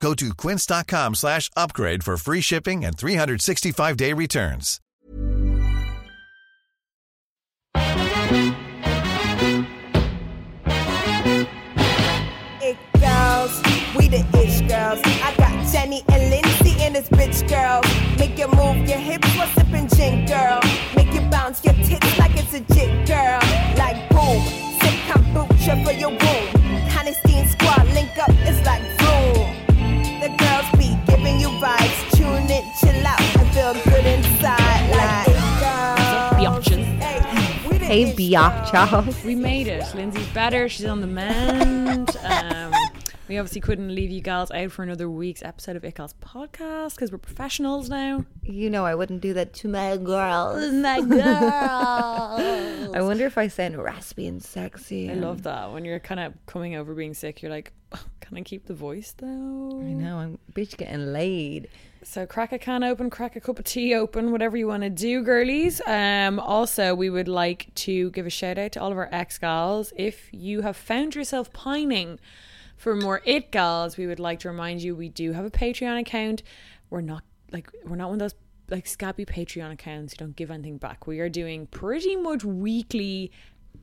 Go to quince.com slash upgrade for free shipping and 365-day returns. It girls, we the ish girls. I got Jenny and Lindsay in this bitch girl. Make you move your hips while sipping gin girl. Make you bounce your tits like it's a jig girl. Like boom, sip kombucha for your womb. Honesty and squad link up, it's like chill out, and feel good inside. Like it Hey, we the Hey, ish biatchas. We made it. Lindsay's better. She's on the mend. Um, we obviously couldn't leave you gals out for another week's episode of It Gals podcast because we're professionals now. You know I wouldn't do that to my girls. My girl. I wonder if I sound raspy and sexy. I love that. When you're kind of coming over being sick, you're like, "Oh, can I keep the voice though? I know I'm bitch getting laid. So crack a can open, crack a cup of tea open, whatever you want to do, girlies. Um, also, we would like to give a shout out to all of our ex gals. If you have found yourself pining for more it gals, we would like to remind you we do have a Patreon account. We're not like we're not one of those like scabby Patreon accounts who don't give anything back. We are doing pretty much weekly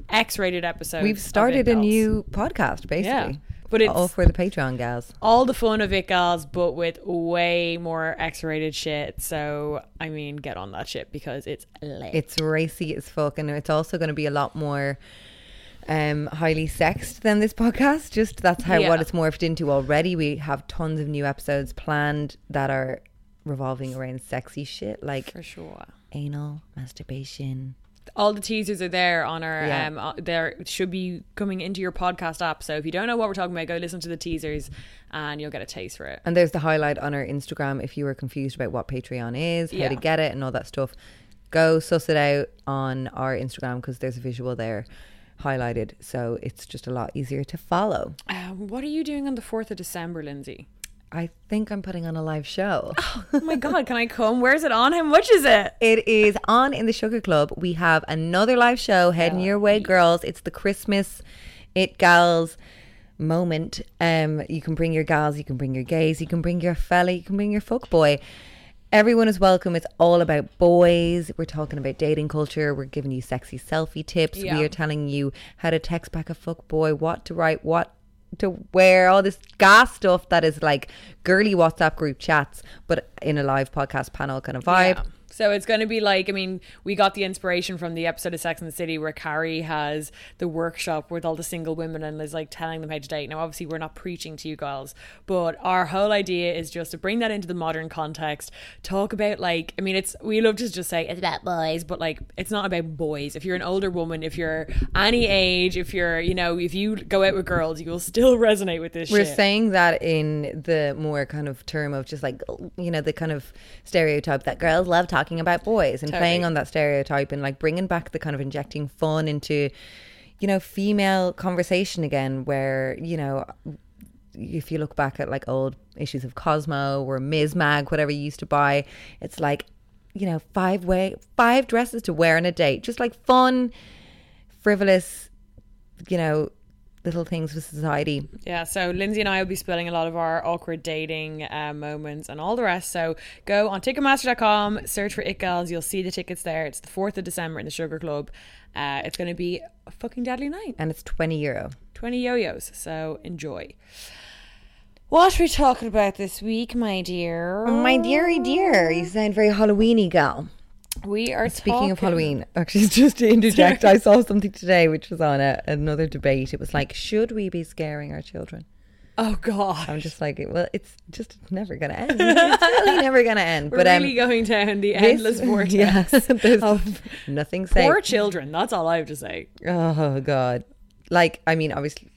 X-rated episodes. We've started a new podcast, basically. Yeah, but it's all for the Patreon gals. all the fun of it, gals, but with way more X-rated shit. So I mean, get on that shit because it's lit. It's racy as fuck, and it's also going to be a lot more um highly sexed than this podcast. Just that's how Yeah. what it's morphed into already. We have tons of new episodes planned that are revolving around sexy shit like for sure. anal, masturbation. All the teasers are there on our Yeah. um uh, there should be coming into your podcast app. So if you don't know what we're talking about, go listen to the teasers and you'll get a taste for it. And there's the highlight on our Instagram if you were confused about what Patreon is, how to get it, and all that stuff. Go suss it out on our Instagram because there's a visual there highlighted. So it's just a lot easier to follow. Um, what are you doing on the fourth of December, Lindsay? I think I'm putting on a live show. Oh my god, can I come? Where's it on? How much is it? It is on in the Sugar Club. We have another live show heading your way, girls. It's the Christmas It Gals moment. Um, you can bring your gals, you can bring your gays, you can bring your fella, you can bring your fuck boy. Everyone is welcome. It's all about boys. We're talking about dating culture. We're giving you sexy selfie tips. Yeah. We are telling you how to text back a fuck boy, what to write, what to wear, all this gas stuff that is like girly WhatsApp group chats, but in a live podcast panel kind of vibe. Yeah. So it's going to be like, I mean, we got the inspiration from the episode of Sex and the City where Carrie has the workshop with all the single women and is like telling them how to date. Now, obviously, we're not preaching to you girls, but our whole idea is just to bring that into the modern context. Talk about like, I mean, it's we love to just say it's about boys, but like, it's not about boys. If you're an older woman, if you're any age, if you're, you know, if you go out with girls, you will still resonate with this We're shit. saying that in the more kind of term of just like, you know, the kind of stereotype that girls love talking about boys and playing on that stereotype and like bringing back the kind of injecting fun into, you know, female conversation again, where, you know, if you look back at like old issues of Cosmo or Ms. Mag, whatever you used to buy, it's like, you know, five way, five dresses to wear on a date, just like fun, frivolous, you know, little things for society. Yeah, so Lindsay and I will be spilling a lot of our awkward dating uh, moments and all the rest. So go on Ticketmaster.com, search for It Girls. You'll see the tickets there. It's the 4th of December in the Sugar Club. Uh, it's going to be a fucking deadly night. and it's 20 euro. 20 yo yos. So enjoy. What are we talking about this week, my dear? Oh, my dearie dear, you sound very Halloweeny gal. We are Speaking of Halloween, actually, just to interject, I saw something today which was on a, another debate. It was like, should we be scaring our children? Oh, God. I'm just like, well, it's just never going to end. It's really never going to end. We're but um, really going down the this- endless vortex Yes, of nothing safe. poor children. That's all I have to say. Oh God! Like I mean, obviously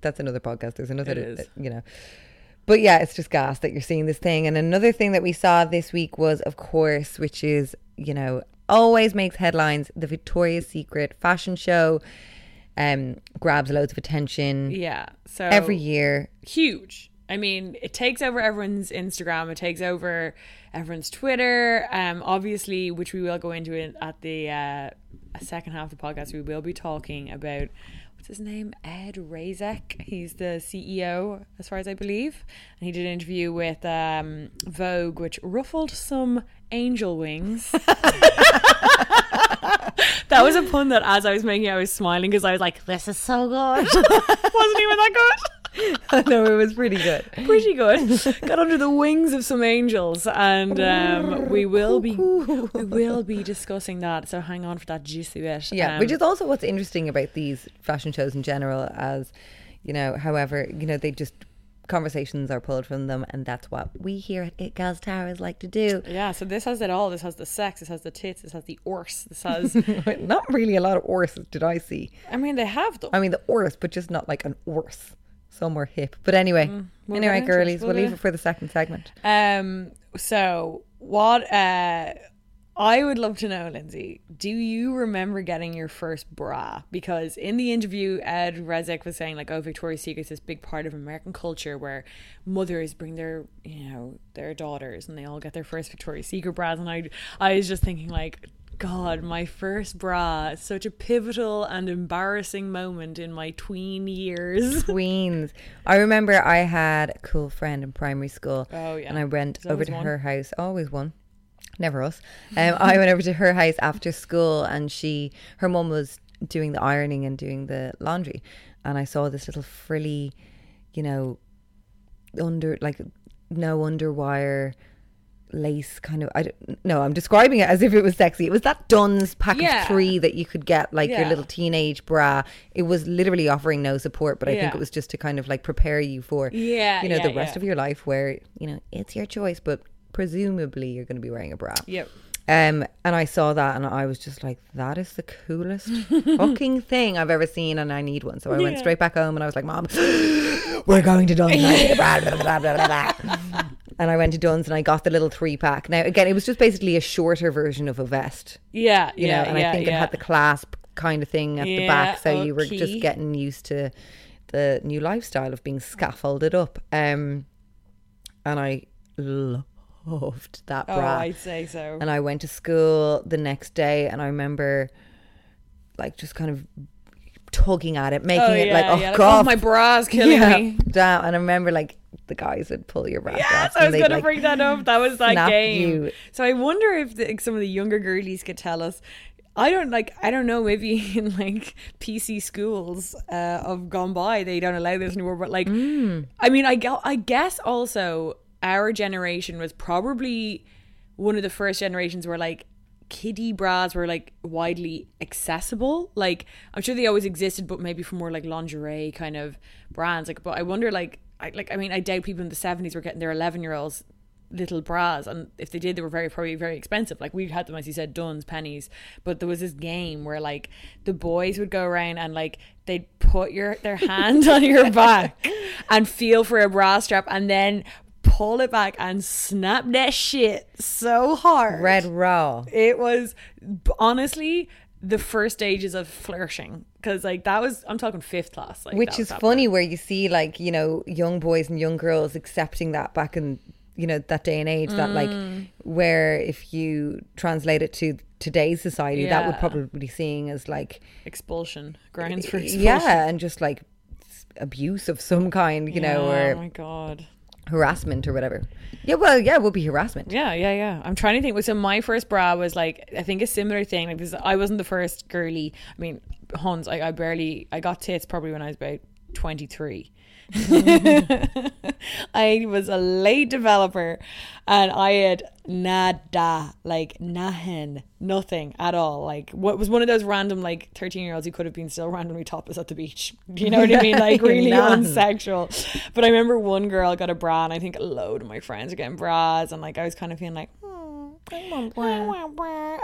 that's another podcast. There's another, you know. But yeah, it's just gas that you're seeing this thing. And another thing that we saw this week was, of course, which is, you know, always makes headlines the Victoria's Secret fashion show um, grabs loads of attention Yeah. So every year. huge. I mean, it takes over everyone's Instagram. It takes over everyone's Twitter. Um, obviously, which we will go into it at the uh, second half of the podcast. We will be talking about what's his name, Ed Razek. He's the CEO, as far as I believe, and he did an interview with um, Vogue, which ruffled some angel wings. That was a pun that as I was making, it, I was smiling because I was like, "This is so good." Wasn't even that good. I know it was pretty good. pretty good. Got under the wings of some angels, and um, we will be we will be discussing that. So hang on for that juicy bit. Yeah, Um, which is also what's interesting about these fashion shows in general, as you know, however, you know, they just conversations are pulled from them, and that's what we here at It Girls Towers like to do. yeah. So this has it all. This has the sex. This has the tits. This has the horse. This has. Not really a lot of horses did I see. I mean, they have them. I mean, the horse, but just not like an horse. Somewhere hip. But anyway, Mm, we'll anyway, get into it, girlies, will we'll leave it for the second segment. Um. So what? Uh, I would love to know, Lindsay. Do you remember getting your first bra? Because in the interview, Ed Razek was saying like, "Oh, Victoria's Secret is this big part of American culture where mothers bring their, you know, their daughters and they all get their first Victoria's Secret bras." And I, I was just thinking like. God, my first bra, such a pivotal and embarrassing moment in my tween years. Queens. I remember I had a cool friend in primary school. Oh, yeah. And I went over to one. her house. Always one. Never us. Um, I went over to her house after school and she, her mum was doing the ironing and doing the laundry. And I saw this little frilly, you know, under, like, no underwire lace kind of I don't no I'm describing it as if it was sexy. It was that Dunnes pack Yeah. of three that you could get like your little teenage bra. It was literally offering no support but I think it was just to kind of like prepare you for Yeah, you know yeah, the rest yeah. of your life where you know it's your choice but presumably you're going to be wearing a bra. Yep. um and I saw that and I was just like that is the coolest fucking thing I've ever seen and I need one. So I went straight back home and I was like mom we're going to Dunnes and I went to Dunnes and I got the little three pack now again it was just basically a shorter version of a vest Yeah. you yeah. know, and yeah, I think yeah. it had the clasp kind of thing at the back, so you were just getting used to the new lifestyle of being scaffolded up. Um, and I loved that Oh, bra. I'd say so. and I went to school the next day, and I remember, like, just kind of tugging at it, making oh, it yeah, like, oh yeah. god, my bra's killing yeah, me. down. And I remember like the guys would pull your bra. Yes, I was going to bring that up. That was that game. you. So I wonder if the, some of the younger girlies could tell us. I don't like. I don't know. Maybe in like PC schools uh, of gone by, they don't allow this anymore. But like, Mm. I mean, I I guess also our generation was probably one of the first generations where like kiddie bras were like widely accessible. Like I'm sure they always existed, but maybe for more like lingerie kind of brands. Like, but I wonder like I like I mean I doubt people in the 70s were getting their 11 year olds little bras and if they did they were very probably very expensive. Like we had them as you said Dunnes Penneys. But there was this game where like the boys would go around and like they'd put your their hand on your back and feel for a bra strap and then pull it back and snap that shit so hard. Red raw. it was honestly the first stages of flirting because like that was i'm talking fifth class like which is happening. funny where you see like you know young boys and young girls accepting that back in you know that day and age that like Mm. where if you translate it to today's society that would probably be seen as like expulsion grounds for expulsion yeah and just like abuse of some kind you know or oh my god harassment or whatever yeah well yeah it would be harassment Yeah, yeah, yeah. I'm trying to think. So my first bra was like I think a similar thing. Like this, I wasn't the first girly. I mean, Huns. I, I barely. I got tits probably when I was about 23. I was a late developer, and I had nada, like nahen, nothing at all. Like what was one of those random like 13 year olds who could have been still randomly topless at the beach. Do you know what I mean? Like really unsexual. But I remember one girl got a bra, and I think a load of my friends are getting bras, and like I was kind of feeling like. "Hmm, I want bra."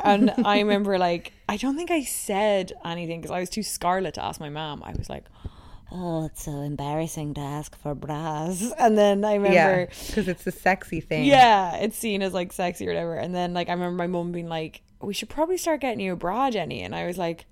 And I remember, like, I don't think I said anything because I was too scarlet to ask my mom. I was like, oh, it's so embarrassing to ask for bras. And then I remember, Yeah, because it's a sexy thing. yeah, it's seen as like sexy or whatever. And then like I remember my mom being like, "We should probably start getting you a bra, Jenny." And I was like,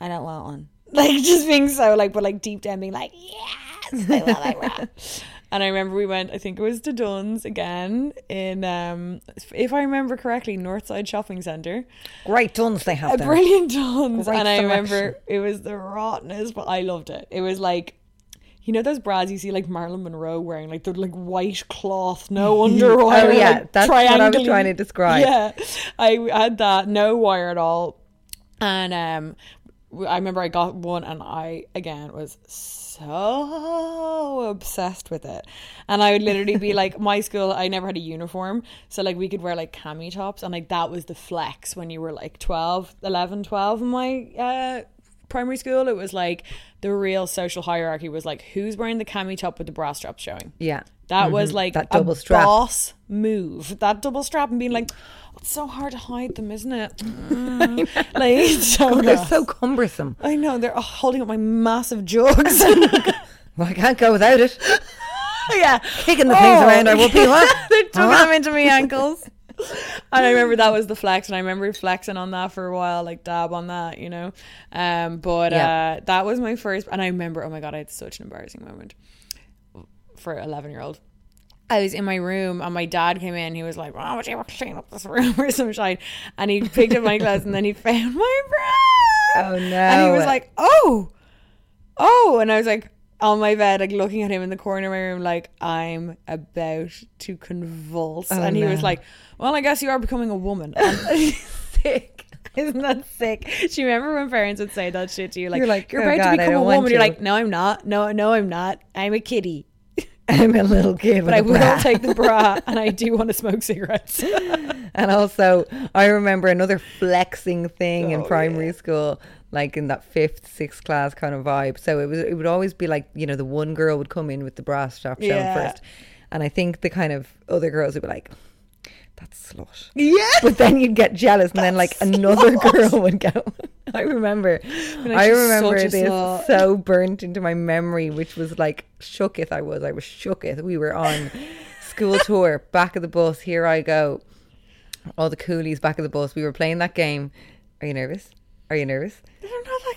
"I don't want one." Like just being so like, but like deep down being like, "Yes, I want my bra." And I remember we went, I think it was to Dunnes again in, um, if I remember correctly, Northside Shopping Centre. Great tons they have A there. brilliant Dunnes. Great and I remember it was the rottenest, but I loved it. It was like, you know those bras you see like Marilyn Monroe wearing, like the like white cloth, no underwire. Oh, yeah, like, that's what I was trying to describe. Yeah, I had that, no wire at all, and um, I remember I got one, and I again was so obsessed with it, and I would literally be like, my school, I never had a uniform, so like we could wear like cami tops, and like that was the flex when you were like 12, 11, 12 in my uh primary school. It was like the real social hierarchy was like who's wearing the cami top with the bra strap showing. Yeah. That was like Mm-hmm. That double a strap. boss move. That double strap and being like, it's so hard to hide them, isn't it? Mm. like Oh, they're so cumbersome. I know they're holding up my massive jugs. Well, I can't go without it. yeah, Kicking the things around, I will be what? they're tucking them into my ankles. And I remember that was the flex, and I remember flexing on that for a while, like dab on that, you know. Um, but Yeah. uh, that was my first, and I remember, oh my god, I had such an embarrassing moment for eleven year old. I was in my room and my dad came in. He was like, "Why would you ever clean up this room or some shit?" And he picked up my clothes and then he found my bra. Oh, no. And he was like, "Oh, oh!" And I was like on my bed, like looking at him in the corner of my room, like I'm about to convulse. Oh, and he was like, "Well, I guess you are becoming a woman." Sick. Isn't that sick? Do you remember when parents would say that shit to you? Like, You're like, you're "Oh, about God, to become a woman. You're like, no, I'm not. No, no, I'm not. I'm a kitty. I'm a little kid But I will bra. take the bra and I do want to smoke cigarettes. And also, I remember another flexing thing in Oh, primary school, like in that fifth, sixth class kind of vibe. So it was, it would always be like, you know, the one girl would come in with the bra strap showing Yeah. first, and I think the kind of other girls would be like, "That's slut." yeah. But then you'd get jealous, and then like another girl would go. I remember, I remember this slut." so burnt into my memory, which was like shooketh. I was, I was shooketh. We were on school tour, back of the bus. Here I go, all the coolies back of the bus. We were playing that game. Are you nervous? Are you nervous?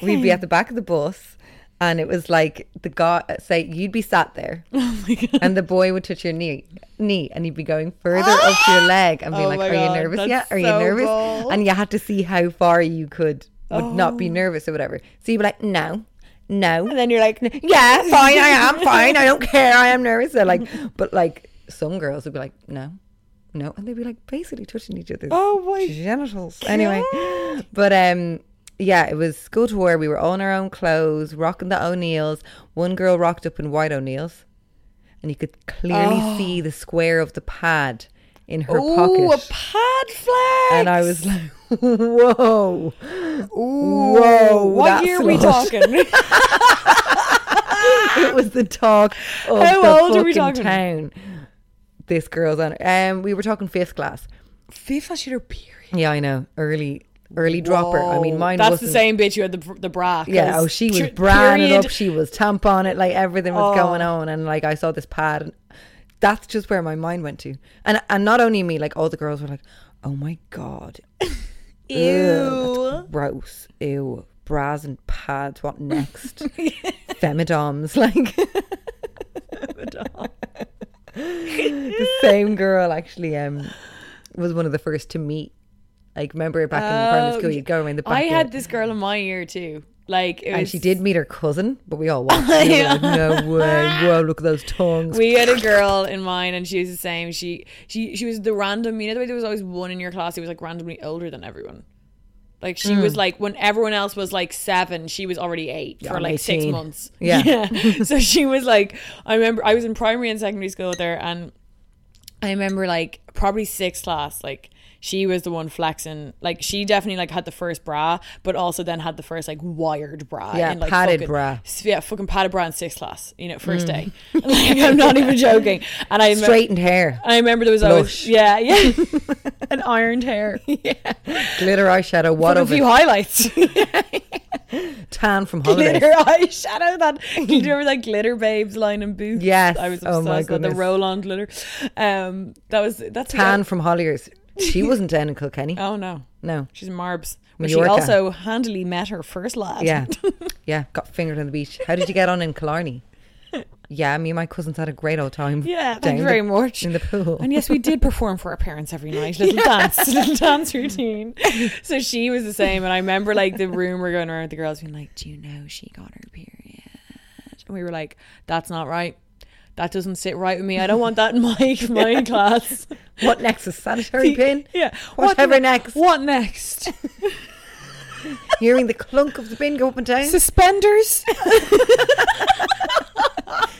We'd be at the back of the bus. And it was like the guy uh, say you'd be sat there, Oh and the boy would touch your knee, knee, and he'd be going further up your leg, and be Oh like, "Are God, you nervous yet? Are you nervous?" And you had to see how far you could would not Oh. be nervous or whatever. So you'd be like, "No, no," And then you're like, yeah, fine, I am fine. I don't care. I am nervous. So like, but like some girls would be like, no, no, and they'd be like basically touching each other's Oh my genitals. Anyway, but um, yeah, it was school tour. We were all in our own clothes, rocking the O'Neills. One girl rocked up in white O'Neills, and you could clearly see the square of the pad in her Ooh, pocket. Oh, a pad flag! and I was like, whoa. Ooh, Whoa, What year are we talking? it was the talk of How the old are we talking? town. This girl's on. Um, we were talking fifth class. Fifth class year period. Yeah, I know. Early, early dropper. I mean, mine That's wasn't. the same bitch you had the the bra. Yeah. Oh, she was braning it up. She was tampon it. Like everything was Oh. going on, and like I saw this pad, and that's just where my mind went to. And and not only me, like all the girls were like, "Oh my god, Ew. gross, ew." Bras and pads. What next? Femidoms, like the same girl actually um was one of the first to meet. Like remember back in the primary school, you'd go around the back. Oh, I had it. this girl in my year too. Like, it and she did meet her cousin, but we all watched. We like, no way! Whoa, look at those tongues. We had a girl in mine, and she was the same. She she she was the random. You know the way there was always one in your class who was like randomly older than everyone. Like she Hmm. was like when everyone else was like seven, she was already eight for I'm like six 18. months. Yeah. so she was like, I remember I was in primary and secondary school with her, and I remember like probably sixth class, like she was the one flexing. Like she definitely like had the first bra, but also then had the first like wired bra. Yeah, in, like, padded fucking- bra. Yeah, fucking padded bra in sixth class. You know, first day. like I'm not even joking. And I Straightened hair, I remember there was Blush. always yeah yeah, and ironed hair. Yeah, glitter eyeshadow. What a few it? highlights. tan from holidays. glitter eyeshadow. That do you remember that glitter babes line in Boots? Yes. I was Oh obsessed my with the roll on glitter. Um, that was that's Tan from Holliers. She wasn't down in Kilkenny. Oh no, No. she's in Marbs. But she also handily met her first lad. Yeah. Yeah. Got fingered on the beach. How did you get on in Killarney? Yeah, me and my cousins had a great old time. Yeah, thank you very much. In the pool. And yes, we did perform for our parents every night. Little dance, little dance routine. So she was the same. And I remember like the rumor going around with the girls being like, Do you know she got her period? And we were like, That's not right. That doesn't sit right with me. I don't want that in my my class. What next? A sanitary pin? Yeah. Whatever ne- next. What next? Hearing the clunk of the bin go up and down. Suspenders?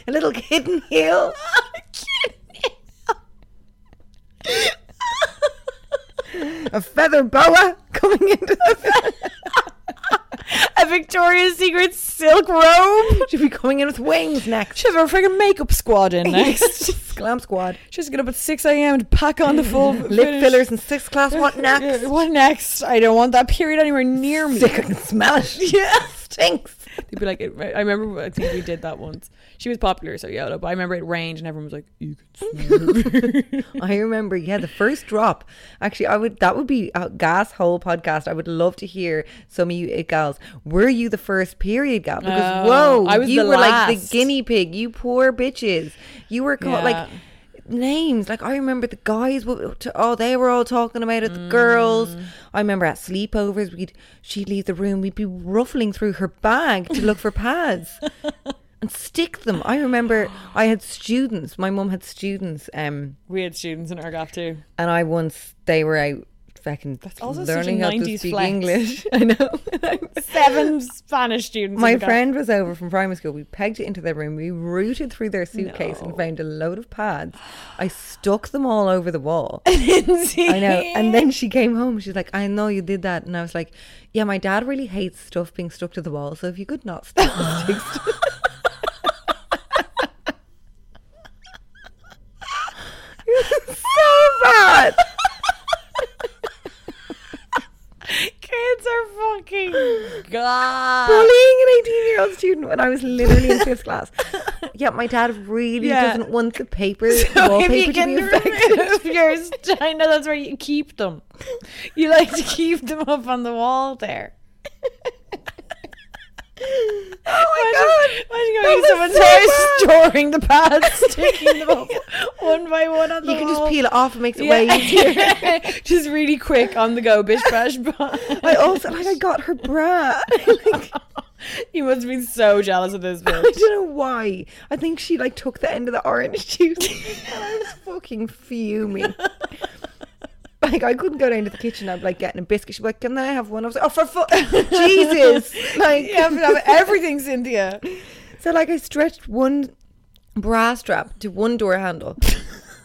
A little hidden heel. a feather boa coming into the A Victoria's Secret silk robe? She'll be coming in with wings next. She'll have our freaking makeup squad in next. Glam squad. She's get up at 6 a.m. to pack on the full Lip fillers and six class. What next? What next? I don't want that period anywhere near me. Sick, I can smell it. Yeah. Stinks. They'd be like, I remember, I think we did that once. She was popular, so yeah, but I remember it rained and everyone was like, you can smell I remember, yeah, the first drop. Actually, I would that would be a gas whole podcast. I would love to hear some of you uh, gals. Were you the first period gal? Because Oh, whoa, I was you were like the guinea pig. You poor bitches. You were called like names. Like I remember the guys. Oh, they were all talking about it. The girls. Mm. I remember at sleepovers, we'd she'd leave the room. We'd be ruffling through her bag to look for pads. And stick them. I remember I had students. My mum had students. Um, We had students in our gaff too. and I once they were out fucking also learning how to 90s speak flex. English. I know. Seven Spanish students. My friend was over from primary school. We pegged it into their room. We rooted through their suitcase and found a load of pads. I stuck them all over the wall. I know. And then she came home. She's like, I know you did that. And I was like, Yeah, my dad really hates stuff being stuck to the wall. So if you could not stick the sticks to so bad. kids are fucking god. bullying an 18 year old student when I was literally in fifth class. Yeah, my dad really Yeah. doesn't want the paper, So if wallpaper you to be affected. yours, I know that's where you keep them. You like to keep them up on the wall there. Oh my Imagine That going to someone's so house, storing the pads, sticking them up one by one on the You can just peel it off. It makes it way Yeah. just really quick on the go, bish bash. I also like I got her bra. like, you must be so jealous of this I don't know why. I think she like took the end of the orange juice, and I was fucking fuming. Like I couldn't go down to the kitchen. I'd be like getting a biscuit. She'd be like, "Can I have one?" I was like, "Oh, for fu- Jesus!" Like You have to have everything, Cynthia. So like I stretched one bra strap to one door handle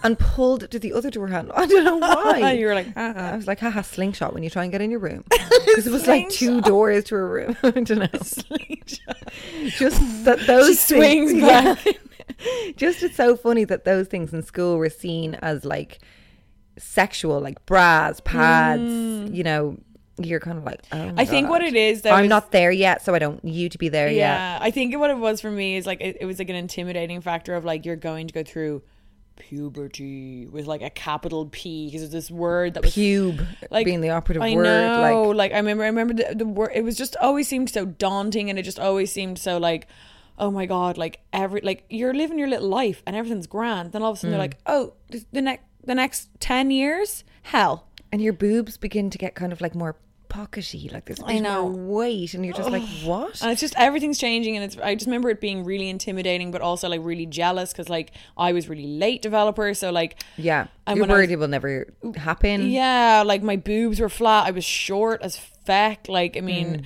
and pulled to the other door handle. I don't know why. you were like, uh-uh. I uh-uh. was like, haha, slingshot when you try and get in your room. Because it was like two doors to a room. I don't know. Just that those She swings things, back. yeah. Just it's so funny that those things in school were seen as like sexual, like bras, pads, you know. You're kind of like, oh my Mm. I think what it is, though, I'm is- not there yet, so I don't need you to be there yet. Yeah, I think what it was for me is like it, it was like an intimidating factor of like you're going to go through puberty with like a capital P because it's this word that was pube like being the operative I word. know, Like, like I remember, I remember the, the word. It was just always seemed so daunting, and it just always seemed so like, oh my god, like every like you're living your little life and everything's grand. Then all of a sudden Mm. they're like, oh, the next the next ten years, hell. and your boobs begin to get kind of like more pockety, like there's a I know. weight, and you're just like, what? And it's just everything's changing, and it's. I just remember it being really intimidating, but also like really jealous because like I was really late developer, so like yeah, And you're I was- worried it will never happen. Yeah, like my boobs were flat. I was short as feck. Like I mean, Mm.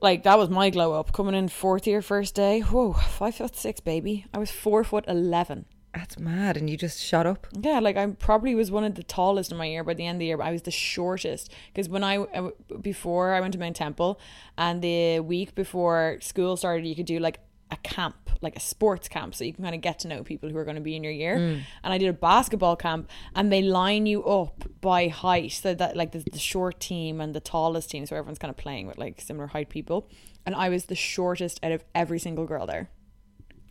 like that was my glow up coming in fourth year, first day. Whoa, five foot six, baby. I was four foot eleven. That's mad, and you just shut up. Yeah, like I probably was one of the tallest in my year. By the end of the year, but I was the shortest because when I uh, before I went to Mount Temple, and the week before school started, you could do like a camp, like a sports camp, so you can kind of get to know people who are going to be in your year. And I did a basketball camp, and they line you up by height, so that like the, the short team and the tallest team, so everyone's kind of playing with like similar height people. And I was the shortest out of every single girl there,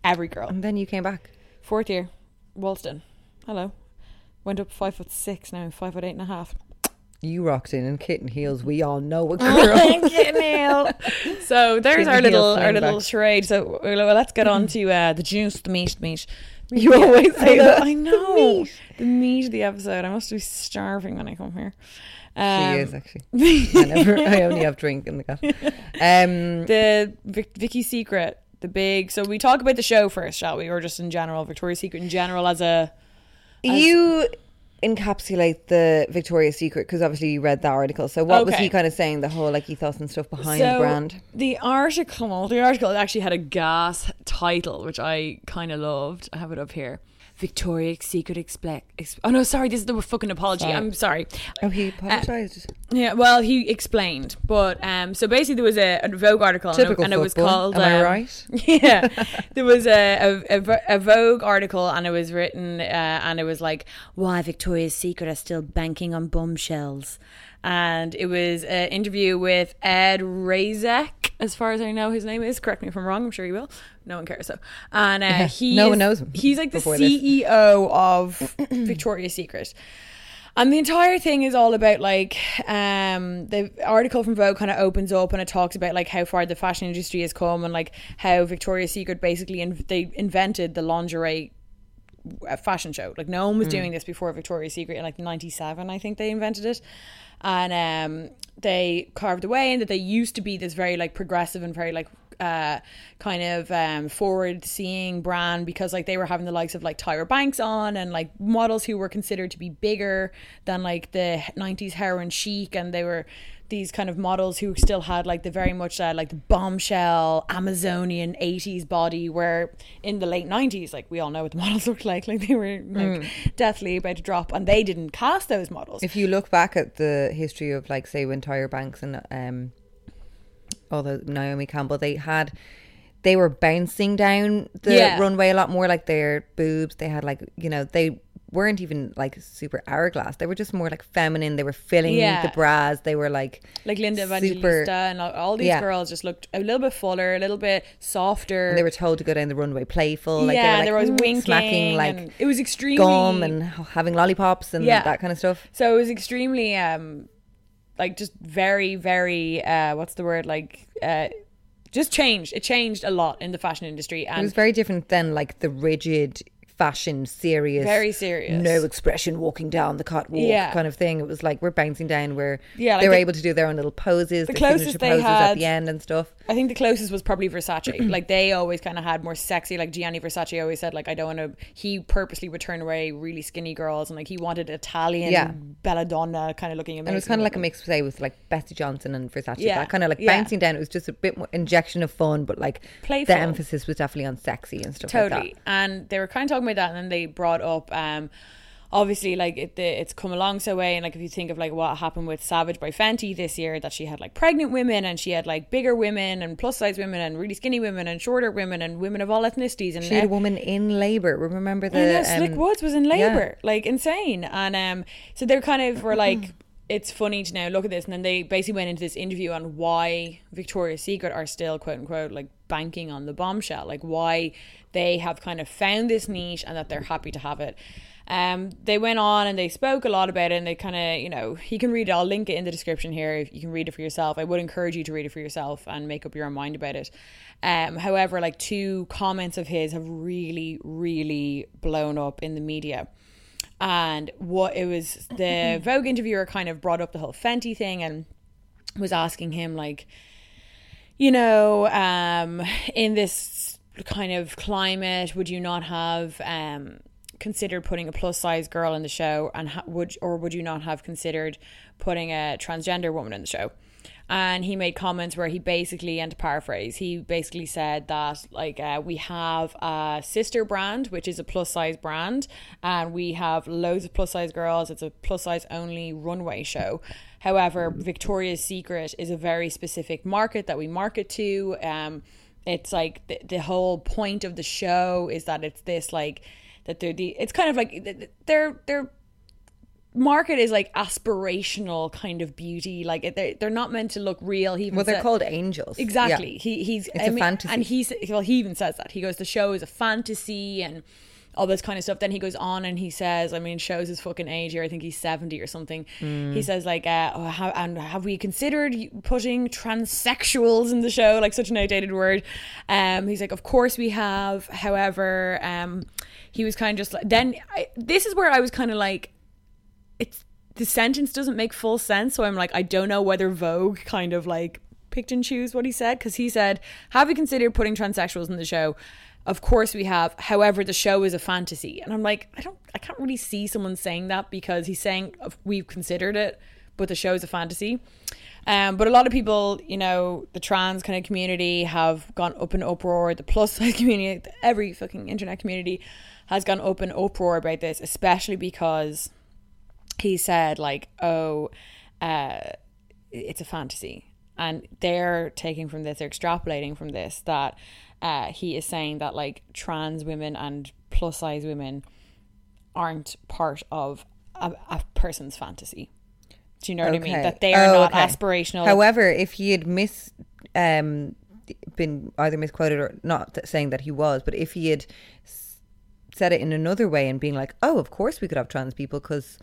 every girl. And then you came back. Fourth year, Walston. Hello. Went up five foot six now, five foot eight and a half. You rocked in in kitten heels. We all know a girl. so there's Kitten our heel little our little back. charade. So well, let's get on to uh, the juice, the meat, the meat. You always I say know, that. I know the meat of the episode. I must be starving when I come here. She Um, is actually. I never. I only have drink in the car. Um, the Vic- Vicky Secret, the big. So we talk about the show first, shall we, or just in general, Victoria's Secret in general as a. you encapsulate the Victoria's Secret because obviously you read that article. So what was he kind of saying? The whole like ethos and stuff behind the brand. The article, the article actually had a gas title, which I kind of loved. I have it up here. Victoria's Secret explain. Ex- oh no, sorry, this is the fucking apology. Sorry. I'm sorry. Oh, he apologized. Yeah, well, he explained, but um, so basically there was a, a Vogue article, and it- Typical and it was called. Am I um, right? Yeah, there was a, a, a a Vogue article, and it was written, uh, and it was like, "Why Victoria's Secret are still banking on bombshells," and it was an interview with Ed Razek, as far as I know, his name is. Correct me if I'm wrong. I'm sure he will. No one cares. So, and uh, he No is- one knows him He's like the before this. CEO of Victoria's Secret. And the entire thing is all about like um the article from Vogue kind of opens up and it talks about like how far the fashion industry has come and like how Victoria's Secret basically in, they invented the lingerie uh, fashion show. Like no one was doing this before Victoria's Secret in like 97 I think they invented it. And um they carved away and that they used to be this very like progressive and very like uh kind of um forward seeing brand because like they were having the likes of like Tyra Banks on and like models who were considered to be bigger than like the 90s heroin chic and they were these kind of models who still had like the very much uh, like the bombshell Amazonian 80s body where in the late 90s like we all know what the models looked like. Like they were like deathly about to drop and they didn't cast those models. If you look back at the history of like say when Tyra Banks and um although Naomi Campbell they had they were bouncing down the Yeah. runway a lot more like their boobs they had like you know they weren't even like super hourglass they were just more like feminine they were filling Yeah. the bras they were like like Linda super- Evangelista and all, all these Yeah. girls just looked a little bit fuller, a little bit softer. and they were told to go down the runway playful like yeah, they were, like, was "Mm," winking, smacking like it was extremely gum and having lollipops and Yeah. that kind of stuff So it was extremely um like just very very uh what's the word like uh just changed. It changed a lot in the fashion industry And it was very different than like the rigid fashion serious Very serious. no expression walking down the catwalk Yeah. kind of thing it was like we're bouncing down where Yeah, like they were the- able to do their own little poses the closest they poses at the end and stuff I think the closest was probably Versace. like they always kind of had more sexy. Like Gianni Versace always said, like I don't want to. He purposely would turn away really skinny girls, and like he wanted Italian, Yeah. belladonna kind of looking amazing. and it was kind of like a mix say with like Betsy Johnson and Versace Yeah, that kind of like yeah. bouncing down it was just a bit more injection of fun but like Playful. the emphasis was definitely on sexy and stuff like totally that and they were kind of talking about that and then they brought up um obviously like it, the, it's come along so way and like if you think of like what happened with savage by fenty this year that she had like pregnant women and she had like bigger women and plus size women and really skinny women and shorter women and women of all ethnicities and she had a woman in labor remember the know, Slick um, Woods was in yeah. labor, like insane. And um, so they're kind of were like, it's funny to now look at this, and then they basically went into this interview on why Victoria's Secret are still quote unquote like banking on the bombshell, like why they have kind of found this niche and that they're happy to have it. Um, they went on and they spoke a lot about it, and they kind of, you know, you can read it. I'll link it in the description here. If you can read it for yourself, I would encourage you to read it for yourself and make up your own mind about it. Um, however, like two comments of his have really, really blown up in the media. And what it was, the Vogue interviewer kind of brought up the whole Fenty thing and was asking him like, you know, um, in this kind of climate, would you not have um, considered putting a plus size girl in the show, and ha- would or would you not have considered putting a transgender woman in the show? And he made comments where he basically, and to paraphrase, he basically said that like uh, we have a sister brand, which is a plus size brand, and we have loads of plus size girls. It's a plus size only runway show. However, Victoria's Secret is a very specific market that we market to. Um, it's like the, the whole point of the show is that it's this like that they're the it's kind of like th- th- they're they're market is like aspirational kind of beauty. Like they're, they're not meant to look real. He even Well, they're said- called angels. exactly. Yeah. he he's It's a fantasy. and he's well he even says that. He goes the show is a fantasy and all this kind of stuff. Then he goes on and he says i mean shows his fucking age here. I think he's 70 or something. Mm. he says like uh oh, how, and have we considered putting transsexuals in the show? Like such an outdated word. Um he's like of course we have. However um he was kind of just like then I, this is where i was kind of like it's the sentence doesn't make full sense so i'm like i don't know whether vogue kind of like picked and choose what he said because he said have you considered putting transsexuals in the show? Of course we have. However the show is a fantasy. And i'm like i don't i can't really see someone saying that because he's saying we've considered it but the show is a fantasy. Um, but a lot of people, you know, the trans kind of community have gone up in uproar. The plus size community, every fucking internet community has gone up in uproar about this, especially because he said like oh uh it's a fantasy. And they're taking from this they're extrapolating from this that uh he is saying that like trans women and plus size women aren't part of a, a person's fantasy. Do you know what i mean? That they are Oh, not okay. aspirational. However, if he had mis um been either misquoted or not saying that he was, but if he had s- said it in another way and being like, "Oh, of course we could have trans people because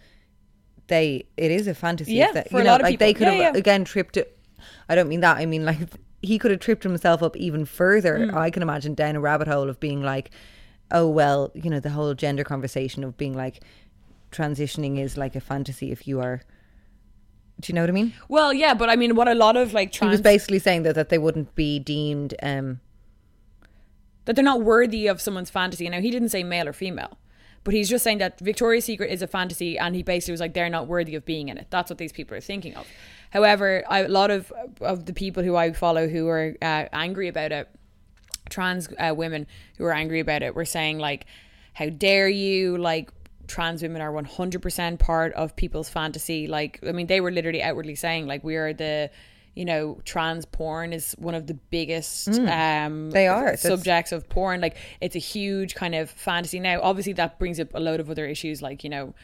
they it is a fantasy." Yeah, that, for you a know, lot of like they could Yeah, have yeah. again tripped it. I don't mean that. I mean like he could have tripped himself up even further. Mm. I can imagine down a rabbit hole of being like, "Oh well, you know, the whole gender conversation of being like transitioning is like a fantasy if you are." Do you know what I mean? well yeah but i mean what a lot of like He was basically saying that that they wouldn't be deemed. um that they're not worthy of someone's fantasy. Now he didn't say male or female, but he's just saying that Victoria's Secret is a fantasy, and he basically was like they're not worthy of being in it. That's what these people are thinking of. However, I, a lot of of the people who I follow who are uh, angry about it, trans uh, women who are angry about it, were saying like, "How dare you!" Like trans women are 100% part of people's fantasy like i mean they were literally outwardly saying like we are the you know trans porn is one of the biggest um They are. Subjects of porn. Like it's a huge kind of fantasy. Now obviously that brings up a load of other issues like you know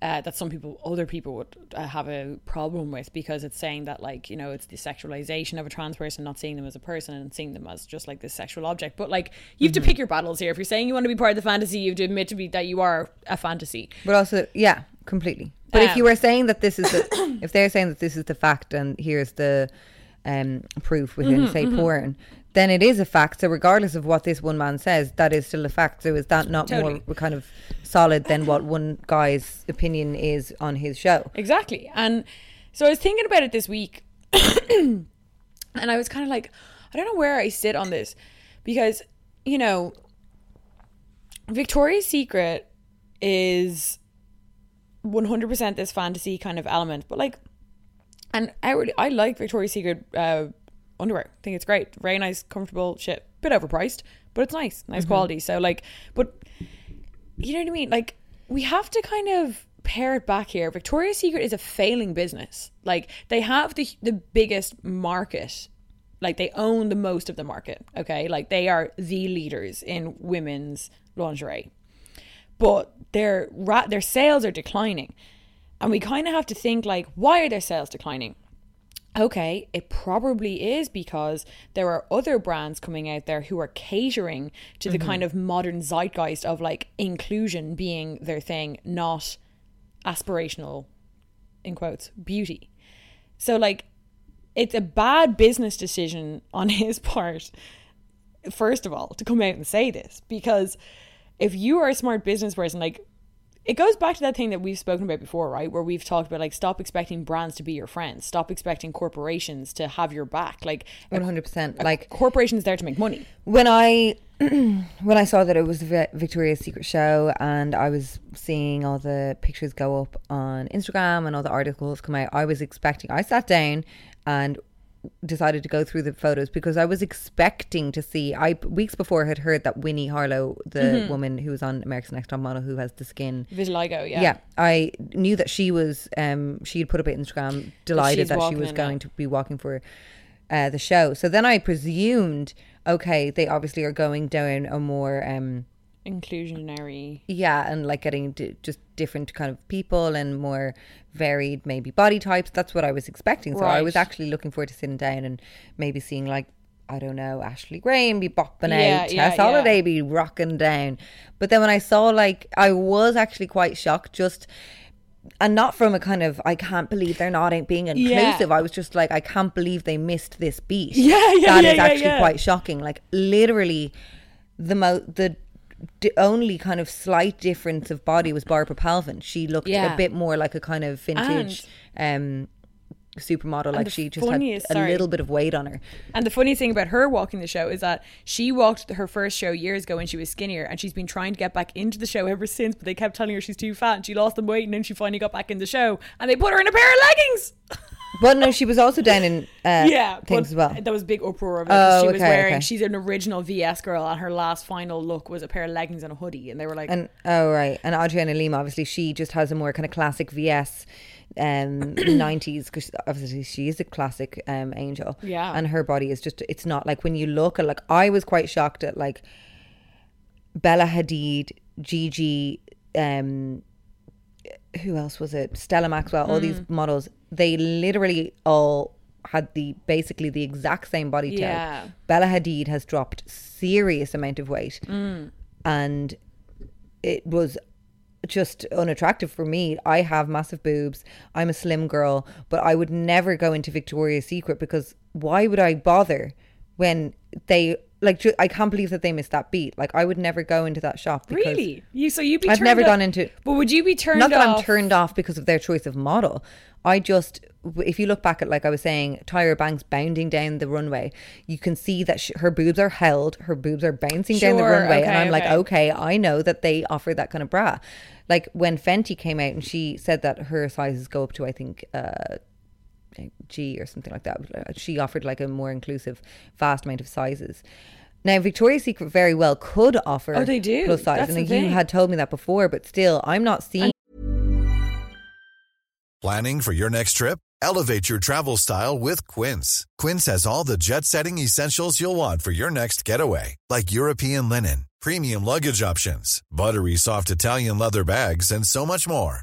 uh, that some people other people would uh, have a problem with because it's saying that like you know it's the sexualization of a trans person not seeing them as a person and seeing them as just like this sexual object. But like you have to pick your battles here. If you're saying you want to be part of the fantasy you have to admit to be that you are a fantasy. But also, yeah, completely. But if you Um, were saying that this is the, if they're saying that this is the fact and here's the um, proof within, Mm-hmm, say, porn, then it is a fact. So regardless of what this one man says, that is still a fact. So is that not Totally. more kind of solid than what one guy's opinion is on his show? Exactly. And so I was thinking about it this week and I was kind of like, I don't know where I sit on this because, you know, Victoria's Secret is 100% this fantasy kind of element, but like, and outwardly, I like Victoria's Secret uh, underwear. I think it's great. Very nice, comfortable shit. Bit overpriced, but it's nice, nice quality. So, like, but you know what I mean? Like, we have to kind of pare it back here. Victoria's Secret is a failing business. Like, they have the the biggest market. Like, they own the most of the market. Okay, like they are the leaders in women's lingerie, but their ra- their sales are declining, and we kind of have to think like, why are their sales declining? okay, it probably is because there are other brands coming out there who are catering to the mm-hmm. kind of modern zeitgeist of like inclusion being their thing, not aspirational, in quotes, beauty. So, like, it's a bad business decision on his part, first of all, to come out and say this because if you are a smart business person, like, it goes back to that thing that we've spoken about before, right? Where we've talked about like stop expecting brands to be your friends, stop expecting corporations to have your back. Like One hundred percent. Like corporations there to make money. when I when I saw that it was the Victoria's Secret show and I was seeing all the pictures go up on Instagram and all the articles come out, I was expecting. I sat down and decided to go through the photos because I was expecting to see. I weeks before had heard that Winnie Harlow, the woman who was on America's Next Top Model, who has the skin. Vitiligo, yeah. Yeah. I knew that she was. Um, she had put up on Instagram, delighted that she was going it. to be walking for uh, the show. So then I presumed, okay, they obviously are going down a more um, Inclusionary. yeah, and like getting d- just different kind of people and more varied maybe body types. That's what I was expecting. So I was actually looking forward to sitting down and maybe seeing like I don't know Ashley Graham be bopping Yeah, out, yeah, Tess yeah. Holliday be rocking down. But then when I saw like I was actually quite shocked just. And not from a kind of I can't believe they're not being inclusive. I was just like I can't believe they missed this beat. Yeah, yeah, That yeah, is yeah, actually yeah. quite shocking. Like literally, the mo the the only kind of slight difference of body was Barbara Palvin. She looked Yeah. a bit more like a kind of vintage um supermodel. Like she just had a sorry. little bit of weight on her. And the funny thing about her walking the show is that she walked her first show years ago when she was skinnier, and she's been trying to get back into the show ever since. But they kept telling her she's too fat, and she lost the weight, and then she finally got back in the show, and they put her in a pair of leggings. But no, she was also down in uh, yeah, things as well. There was big uproar it. Oh, she was okay, wearing. okay. She's an original VS girl, and her last final look was a pair of leggings and a hoodie, and they were like, And oh right, and Adriana Lima obviously she just has a more kind of classic VS um 90s because obviously she is a classic um angel Yeah. and her body is just it's not like when you look at like I was quite shocked at like Bella Hadid Gigi um who else was it Stella Maxwell all Mm. these models they literally all had the basically the exact same body type Yeah. Bella Hadid has dropped serious amount of weight Mm. and it was just unattractive for me. I have massive boobs. I'm a slim girl, but I would never go into Victoria's Secret because why would I bother when they like? Ju- I can't believe that they missed that beat. Like I would never go into that shop. Because really? You so you'd be? I've never off- gone into- But would you be turned Not that off? I'm turned off because of their choice of model. I just, if you look back at, like I was saying, Tyra Banks bounding down the runway, you can see that sh her boobs are held, her boobs are bouncing down the Sure, runway. and I'm like, okay. okay, I know that they offer that kind of bra. Like when Fenty came out and she said that her sizes go up to, I think, uh, G or something like that. Uh, she offered like a more inclusive, vast amount of sizes. Now, Victoria's Secret very well could offer Oh, they do. plus size, That's and the you thing. had told me that before, but still, I'm not seeing. Planning for your next trip? Elevate your travel style with Quince. Quince has all the jet setting essentials you'll want for your next getaway, like European linen, premium luggage options, buttery soft Italian leather bags, and so much more.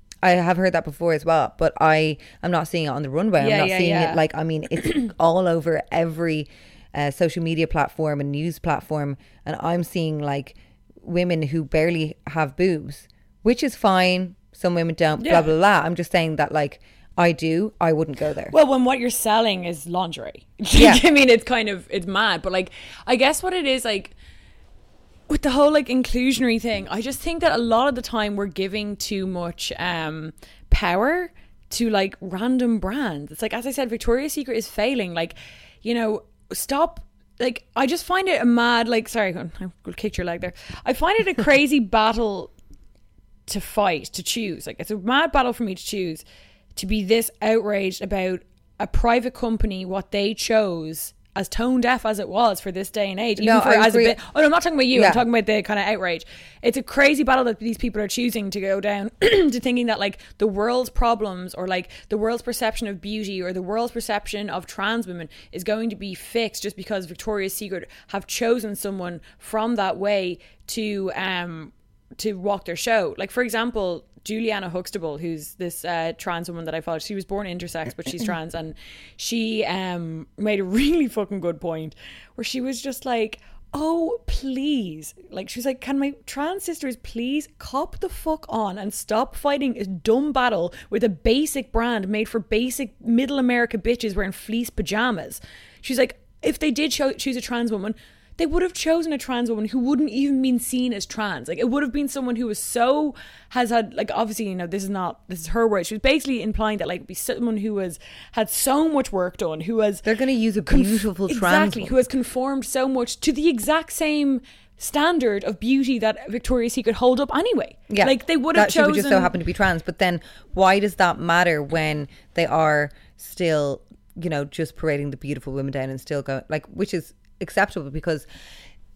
I have heard that before as well, but I am not seeing it on the runway. Yeah, I'm not yeah, seeing yeah. it like I mean, it's all over every uh, social media platform and news platform, and I'm seeing like women who barely have boobs, which is fine. Some women don't. Blah blah blah. I'm just saying that like I do, I wouldn't go there. Well, when what you're selling is lingerie. Yeah. I mean, it's kind of it's mad, but like, I guess what it is like with the whole like inclusionary thing, I just think that a lot of the time we're giving too much um power to like random brands. It's like as I said, Victoria's Secret is failing. Like, you know, stop. Like, I just find it a mad. Like, sorry, I kicked your leg there. I find it a crazy battle to fight, to choose. Like it's a mad battle for me to choose to be this outraged about a private company, what they chose as tone deaf as it was for this day and age. Even No, for I as a bit oh no, I'm not talking about you, Yeah. I'm talking about the kind of outrage. It's a crazy battle that these people are choosing to go down to thinking that like the world's problems or like the world's perception of beauty or the world's perception of trans women is going to be fixed just because Victoria's Secret have chosen someone from that way to um to walk their show. Like for example, Juliana Huxtable, who's this uh, trans woman that I followed. She was born intersex, but she's trans, and she um, made a really fucking good point where she was just like, oh please like she was like can my trans sisters please cop the fuck on and stop fighting a dumb battle with a basic brand made for basic middle america bitches wearing fleece pajamas she's like if they did cho- choose a trans woman they would have chosen a trans woman who wouldn't even been seen as trans. Like it would have been someone who was so has had like obviously you know this is not this is her word. She was basically implying that like be someone who has had so much work done, who has They're going to use a conf- beautiful trans exactly woman. who has conformed so much to the exact same standard of beauty that Victoria's Secret hold up anyway. Yeah, like they would have that chosen She would just so happen to be trans, but then why does that matter when they are still, you know, just parading the beautiful women down and still going like, which is acceptable because,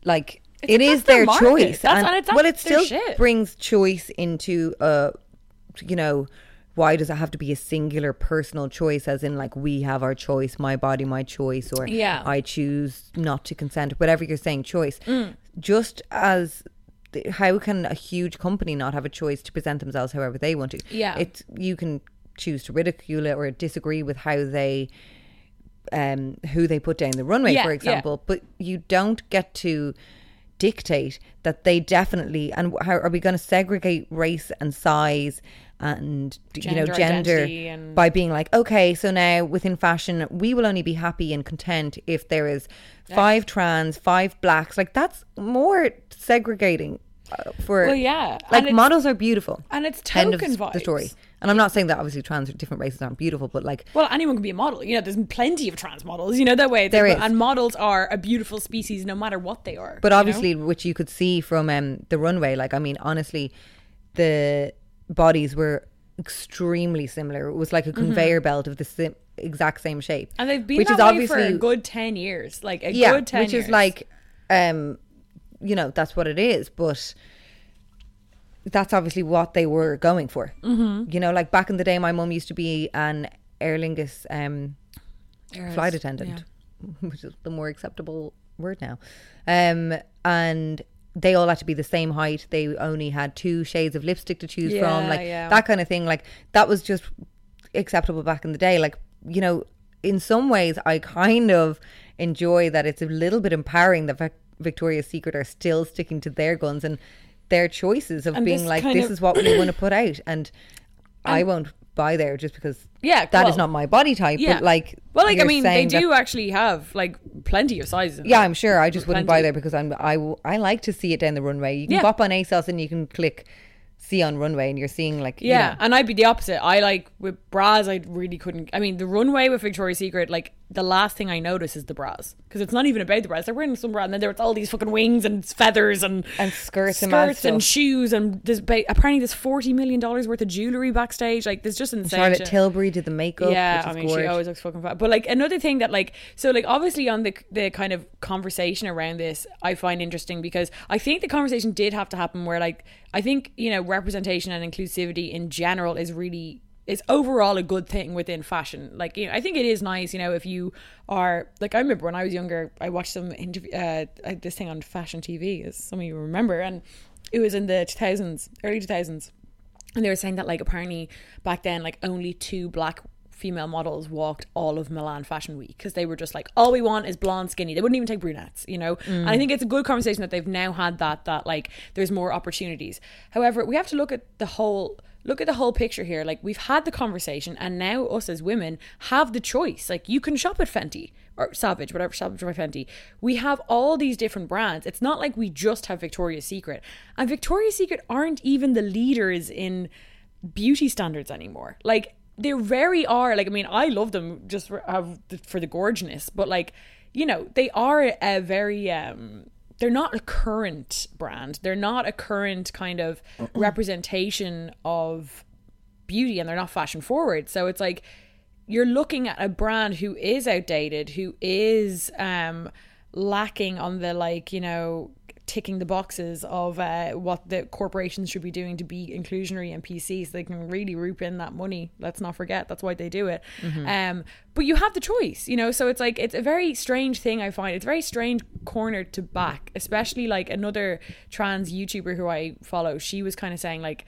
like, it's, that's is their their choice, That's- and it's- well, it still shit. brings choice into, uh, you know. Why does it have to be a singular personal choice, as in like we have our choice, my body, my choice, or Yeah. I choose not to consent, whatever you're saying, choice. Mm. Just as th- how can a huge company not have a choice to present themselves however they want to? Yeah. It's you can choose to ridicule it or disagree with how they um who they put down the runway, Yeah, for yeah. example, but you don't get to dictate that they definitely and how are we going to segregate race and size and you know Gender gender and- by being like okay so now within fashion we will only be happy and content if there is five trans five blacks like that's more segregating uh, for Well, yeah, like models are beautiful and it's token s- the story vibes. And i'm not saying that obviously trans different races aren't beautiful but like Well, anyone can be a model. You know, there's plenty of trans models. You know that way. There is. and models are a beautiful species, no matter what they are. but you know? obviously which you could see from um the runway like i mean honestly the bodies were extremely similar it was like a conveyor belt of the sim- exact same shape Mm-hmm. and they've been which is obviously for a good ten years. Like a yeah good ten which years. is like um you know that's what it is but that's obviously what they were going for mm-hmm. you know like back in the day my mum used to be an Aer Lingus um flight attendant, which is the more acceptable word now. Um, and they all had to be the same height. They only had two shades of lipstick to choose Yeah, from, like yeah. that kind of thing. Like that was just acceptable back in the day. Like you know, in some ways, I kind of enjoy that it's a little bit empowering that Victoria's Secret are still sticking to their guns and their choices of And being like, this of- is what we want to put out, and, I won't buy there just because Yeah, that is well, not my body type. yeah. But like, well, like I mean, they do actually have like plenty of sizes. yeah. I'm sure. I just wouldn't buy there because I'm I, w- I like to see it down the runway. You can Yeah. pop on ASOS and you can click see on runway and you're seeing like you Yeah, know, and I'd be the opposite. I like with bras. I really couldn't. I mean, the runway with Victoria's Secret, like the last thing I notice is the bras because it's not even about the bras. They're wearing some bra, and then there's all these fucking wings and feathers and And skirts and skirts and stuff. shoes and there's ba- apparently there's forty million dollars worth of jewelry backstage. Like there's just insane. Charlotte shit. Tilbury did the makeup. Yeah, which I mean, gorgeous. she always looks fucking fat. But like another thing that like, so like obviously on the the kind of conversation around this, I find interesting because I think the conversation did have to happen where like I think you know representation and inclusivity in general is really is overall a good thing within fashion. Like you know, I think it is nice. You know, if you are like I remember when I was younger, I watched some interview uh, uh, this thing on fashion TV, as some of you remember, and it was in the 2000s, early 2000s and they were saying that like apparently back then like only two black female models walked all of Milan Fashion Week because they were just like all we want is blonde skinny they wouldn't even take brunettes you know mm. and I think it's a good conversation that they've now had that that like there's more opportunities however we have to look at the whole look at the whole picture here like we've had the conversation and now us as women have the choice like you can shop at Fenty or Savage, whatever, Savage by Fenty. We have all these different brands. It's not like we just have Victoria's Secret. And Victoria's Secret aren't even the leaders in beauty standards anymore. Like they very are. Like I mean, I love them just for, for the gorgeousness, but like you know, they are a very um they're not a current brand. They're not a current kind of representation of beauty and they're not fashion forward. So it's like you're looking at a brand who is outdated, who is um lacking on the like, you know, ticking the boxes of uh, what the corporations should be doing to be inclusionary and PC so they can really roop in that money. Let's not forget that's why they do it. Um, but you have the choice, you know. So it's like it's a very strange thing I find. It's a very strange corner to back, especially like another trans YouTuber who I follow. She was kind of saying like,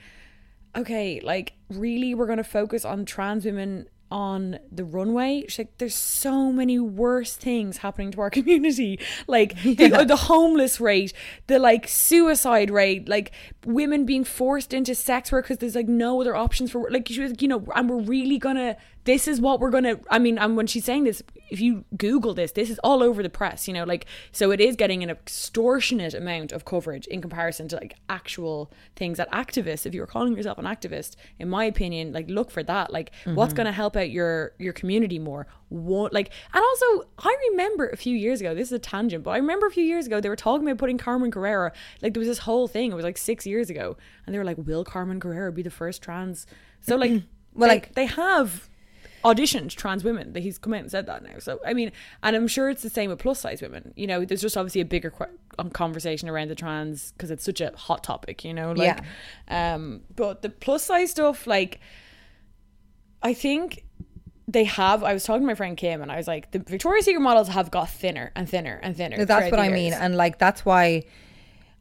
okay, like really, we're going to focus on trans women on the runway. She's like, there's so many worse things happening to our community. Like the, the homeless rate, the like suicide rate, like women being forced into sex work because there's like no other options for like she was, you know, and we're really gonna. This is what we're gonna. I mean, and when she's saying this, if you Google this, this is all over the press. You know, like so it is getting an extortionate amount of coverage in comparison to like actual things that activists. If you were calling yourself an activist, in my opinion, like look for that. Like what's mm-hmm. gonna help out your your community more what like and also i remember a few years ago this is a tangent but i remember a few years ago they were talking about putting carmen carrera like there was this whole thing it was like six years ago and they were like will carmen carrera be the first trans so like Well, they, like- they have auditioned trans women that he's come out and said that now so i mean and i'm sure it's the same with plus size women you know there's just obviously a bigger que- um, conversation around the trans because it's such a hot topic you know like um but the plus size stuff like I think they have. I was talking to my friend Kim, and I was like, the Victoria's Secret models have got thinner and thinner and thinner. No, that's what I mean, and like that's why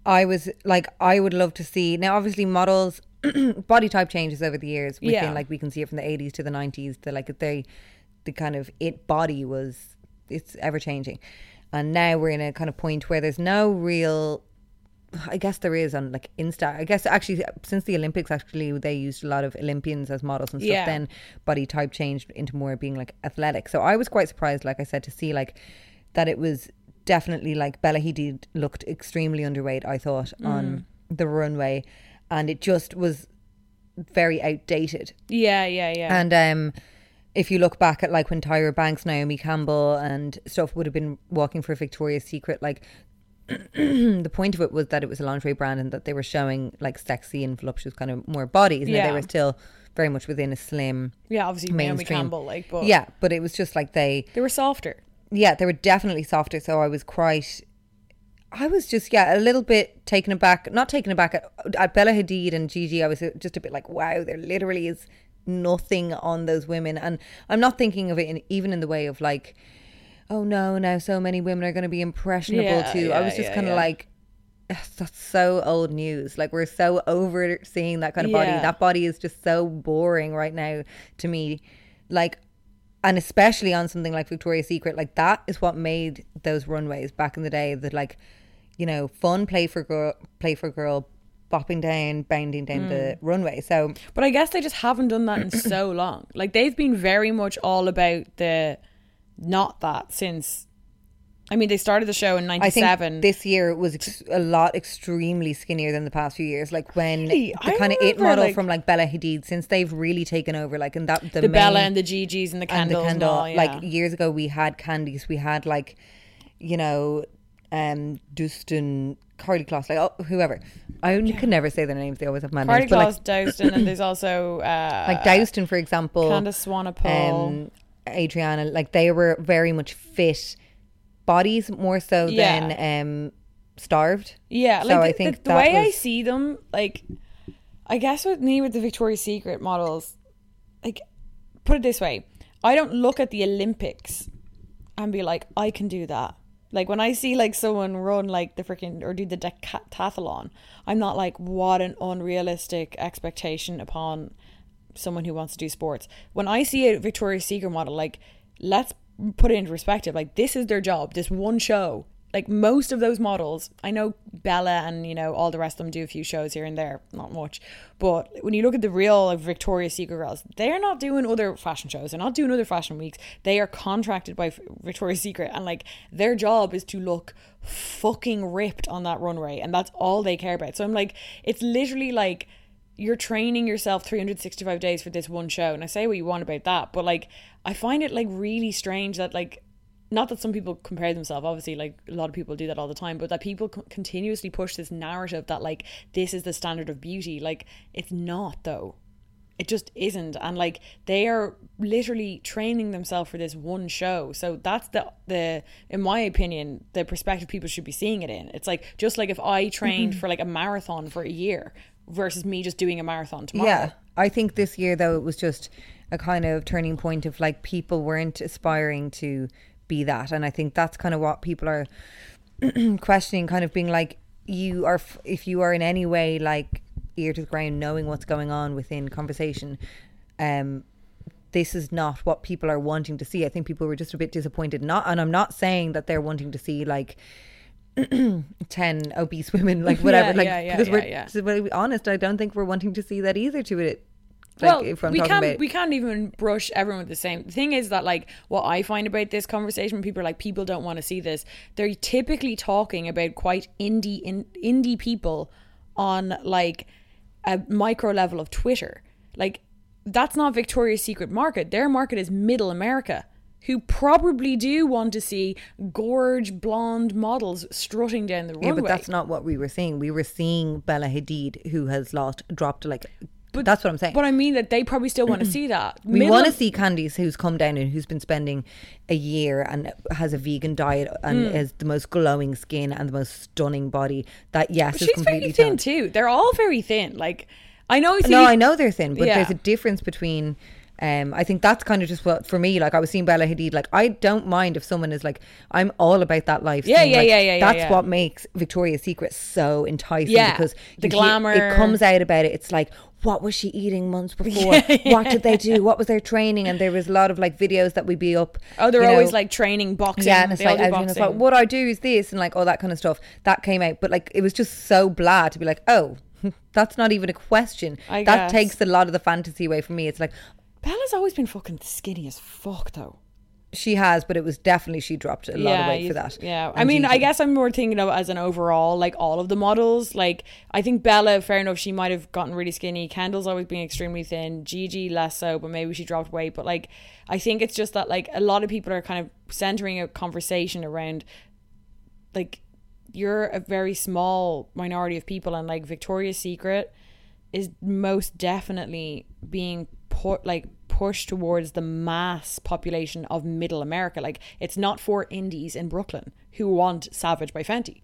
I was like, I would love to see now. Obviously, models body type changes over the years. Within Yeah. like we can see it from the eighties to the nineties. The like they, the kind of it body was it's ever changing, and now we're in a kind of point where there's no real. I guess there is on like Insta. I guess actually since the Olympics, actually they used a lot of Olympians as models and stuff. Yeah. Then body type changed into more being like athletic. So I was quite surprised, like I said, to see like that it was definitely like Bella Hadid looked extremely underweight. I thought on mm. the runway, and it just was very outdated. yeah, yeah, yeah. And um, if you look back at like when Tyra Banks, Naomi Campbell, and stuff would have been walking for Victoria's Secret, like the point of it was that it was a lingerie brand and that they were showing like sexy and voluptuous kind of more bodies. Yeah. they were still very much within a slim yeah, obviously Naomi mainstream. Campbell, like, but yeah, but it was just like they they were softer. yeah, they were definitely softer. So I was quite, I was just yeah a little bit taken aback. Not taken aback at, at Bella Hadid and Gigi. I was just a bit like, wow, there literally is nothing on those women, and I'm not thinking of it in, even in the way of like, oh no, now so many women are going to be impressionable Yeah, too. I was just yeah, kind of yeah. like. That's so old news. Like we're so over seeing that kind of body. That body is just so boring right now to me. Like and especially on something like Victoria's Secret, like that is what made those runways back in the day. That like, you know, fun play for girl, play for girl, bopping down, bounding down Hmm. the runway. So But I guess they just haven't done that in so long. Like they've been very much all about the not that since. I mean, they started the show in I '97. this year was ex- a lot extremely skinnier than the past few years. Like when Really? the kind of it model like- from like Bella Hadid, since they've really taken over, like and that the, the main, Bella and the Gigi's and the and the and, all, yeah. Like years ago, we had Candice. We had like, you know, um, Doutzen, Karlie Kloss, like oh, whoever. I only can never say their names. They always have Cardi names. But Kloss, like, Doutzen, and there's also uh, like Doutzen, for example, Candice Swanepoel. um, Adriana, like they were very much fit bodies more so Yeah. than um, starved. Yeah, So like I think the, the way I see them, like I guess with me with the Victoria's Secret models, like put it this way, I don't look at the Olympics and be like, I can do that. Like when I see like someone run like the freaking or do the decathlon, I'm not like what an unrealistic expectation upon someone who wants to do sports. When I see a Victoria's Secret model, like let's put it into perspective. Like this is their job. This one show. Like most of those models, I know Bella and you know all the rest of them do a few shows here and there, not much. But when you look at the real like, Victoria's Secret girls, they're not doing other fashion shows. They're not doing other fashion weeks. They are contracted by Victoria's Secret, and like their job is to look fucking ripped on that runway, and that's all they care about. So I'm like, it's literally like you're training yourself 365 days for this one show and i say what you want about that but like i find it like really strange that like not that some people compare themselves obviously like a lot of people do that all the time but that people co- continuously push this narrative that like this is the standard of beauty. Like it's not though. It just isn't and like they are literally training themselves for this one show. So that's the the in my opinion the perspective people should be seeing it in. It's like just like if i trained mm-hmm. for like a marathon for a year versus me just doing a marathon tomorrow Yeah, I think this year though it was just a kind of turning point of like people weren't aspiring to be that, and I think that's kind of what people are questioning, kind of being like, you are if you are in any way like ear to the ground, knowing what's going on within conversation, um, this is not what people are wanting to see. I think people were just a bit disappointed. Not, and I'm not saying that they're wanting to see like. 10 obese women like whatever Yeah, like yeah, yeah, because we're yeah, yeah. to be honest i don't think we're wanting to see that either to it like well, we can't about we can't even brush everyone with the same. The thing is that like what I find about this conversation, people are like people don't want to see this. They're typically talking about quite indie in, indie people on like a micro level of Twitter. Like that's not Victoria's Secret market. Their market is middle America. Who probably do want to see gorge blonde models strutting down the runway. Yeah, but that's not what we were seeing. We were seeing Bella Hadid, who has lost, dropped like. But that's what I'm saying. But I mean that they probably still want to see that. we Middle want to see Candice, who's come down and who's been spending a year and has a vegan diet and hmm. has the most glowing skin and the most stunning body. That yes, But is she's completely very thin toned. too. They're all very thin. Like I know. No, I know they're thin, but Yeah. there's a difference between. Um, I think that's kind of just what for me. Like I was seeing Bella Hadid. Like I don't mind if someone is like, I'm all about that life. Yeah, yeah, Like, yeah, yeah, yeah, That's yeah. what makes Victoria's Secret so enticing. Yeah, because the hear- glamour. it comes out about it. It's like, what was she eating months before? What did they do? What was their training? And there was a lot of like videos that would be up. Oh, they're you know, always like training boxing. yeah, and it's like, it's boxing. like, what I do is this, and like all that kind of stuff. That came out, but like it was just so blah to be like, oh, that's not even a question. I that guess. takes a lot of the fantasy away from me. It's like Bella's always been fucking skinny as fuck though. she has, but it was definitely she dropped a lot of weight you- for that. Yeah, I mean, I guess I'm more thinking of as an overall, like all of the models. Like, I think Bella, fair enough, she might have gotten really skinny. Kendall's always been extremely thin. Gigi less so, but maybe she dropped weight. But like, I think it's just that like a lot of people are kind of centering a conversation around like you're a very small minority of people, and like Victoria's Secret is most definitely being like push towards the mass population of middle America. Like it's not for indies in Brooklyn who want Savage by Fenty.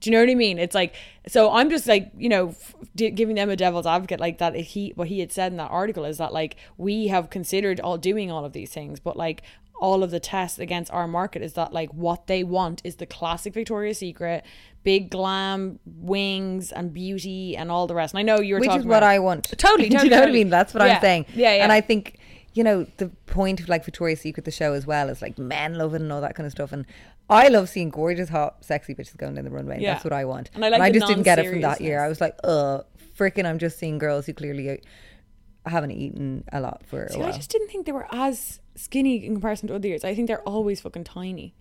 Do you know what I mean? It's like so. I'm just like you know, f- giving them a devil's advocate, like that. He what he had said in that article is that like we have considered all doing all of these things, but like all of the tests against our market is that like what they want is the classic Victoria's Secret, big glam, wings and beauty and all the rest. And I know you were which talking is what I want. Totally, Do you know what I mean? That's what Yeah. I'm saying. Yeah, yeah. And I think you know the point of like Victoria's Secret, the show as well, is like men love it and all that kind of stuff. And I love seeing gorgeous, hot, sexy bitches going down the runway. Yeah. That's what I want. And I like I just didn't get it from that year. I was like, uh, freaking! I'm just seeing girls who clearly haven't eaten a lot for See, a I while. just didn't think they were as skinny in comparison to other years. I think they're always fucking tiny.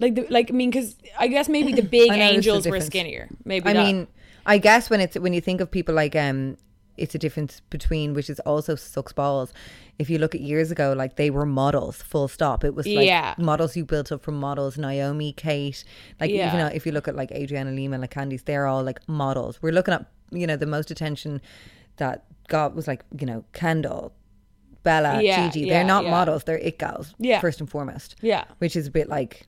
Like, the, like I mean, because I guess maybe the big noticed the angels were skinnier. Maybe I that. mean, I guess when it's when you think of people like um, it's a difference between which is also sucks balls. If you look at years ago, like they were models, full stop. It was like Yeah. models you built up from models. Naomi, Kate, like Yeah. even though if you look at like Adriana Lima, like Candice, they're all like models. We're looking at you know the most attention that got was like you know Kendall. Bella, Yeah, Gigi, yeah, they're not yeah. models, they're it gals, Yeah. first and foremost. Yeah. Which is a bit like,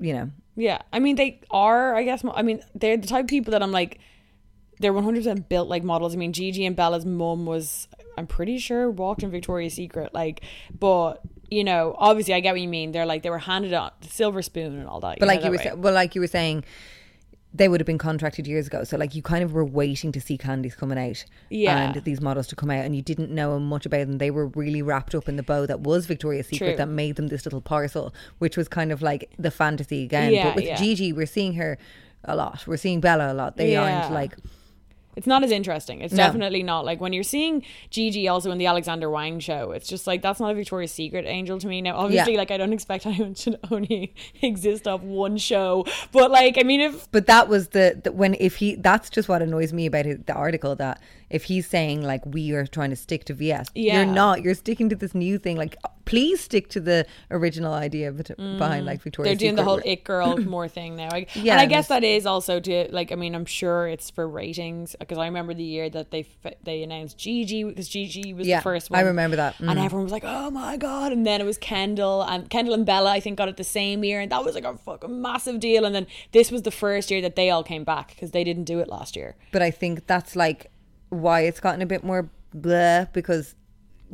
you know, Yeah, I mean they are. I guess. I mean they're the type of people that I'm like. They're 100 percent built like models. I mean, Gigi and Bella's mum was. I'm pretty sure walked in Victoria's Secret. Like, but you know, obviously, I get what you mean. They're like they were handed out the silver spoon and all that. But know, like you that were, way. well, like you were saying, they would have been contracted years ago. So like you kind of were waiting to see Candice coming out, Yeah. and these models to come out, and you didn't know much about them. They were really wrapped up in the bow that was Victoria's Secret True. that made them this little parcel, which was kind of like the fantasy again. Yeah, but with yeah. Gigi, we're seeing her a lot. We're seeing Bella a lot. They aren't like It's not as interesting. It's No. definitely not like when you're seeing Gigi also in the Alexander Wang show. It's just like that's not a Victoria's Secret angel to me. Now, obviously, Yeah. like I don't expect anyone to only exist off one show, but like I mean, if But that was the, the when if he that's just what annoys me about it, the article that if he's saying like we are trying to stick to VS, Yeah. you're not. You're sticking to this new thing. Like please stick to the original idea bet- behind like Victoria's Mm. they're doing the Secret. whole it girl more thing now. I, Yeah, and I guess that is also to like. I mean, I'm sure it's for ratings because I remember the year that they they announced Gigi because Gigi was Yeah, the first one. I remember that. and everyone was like, "Oh my god!" And then it was Kendall and Kendall and Bella. I think got it the same year, and that was like a fucking massive deal. And then this was the first year that they all came back because they didn't do it last year. But I think that's like why it's gotten a bit more blah because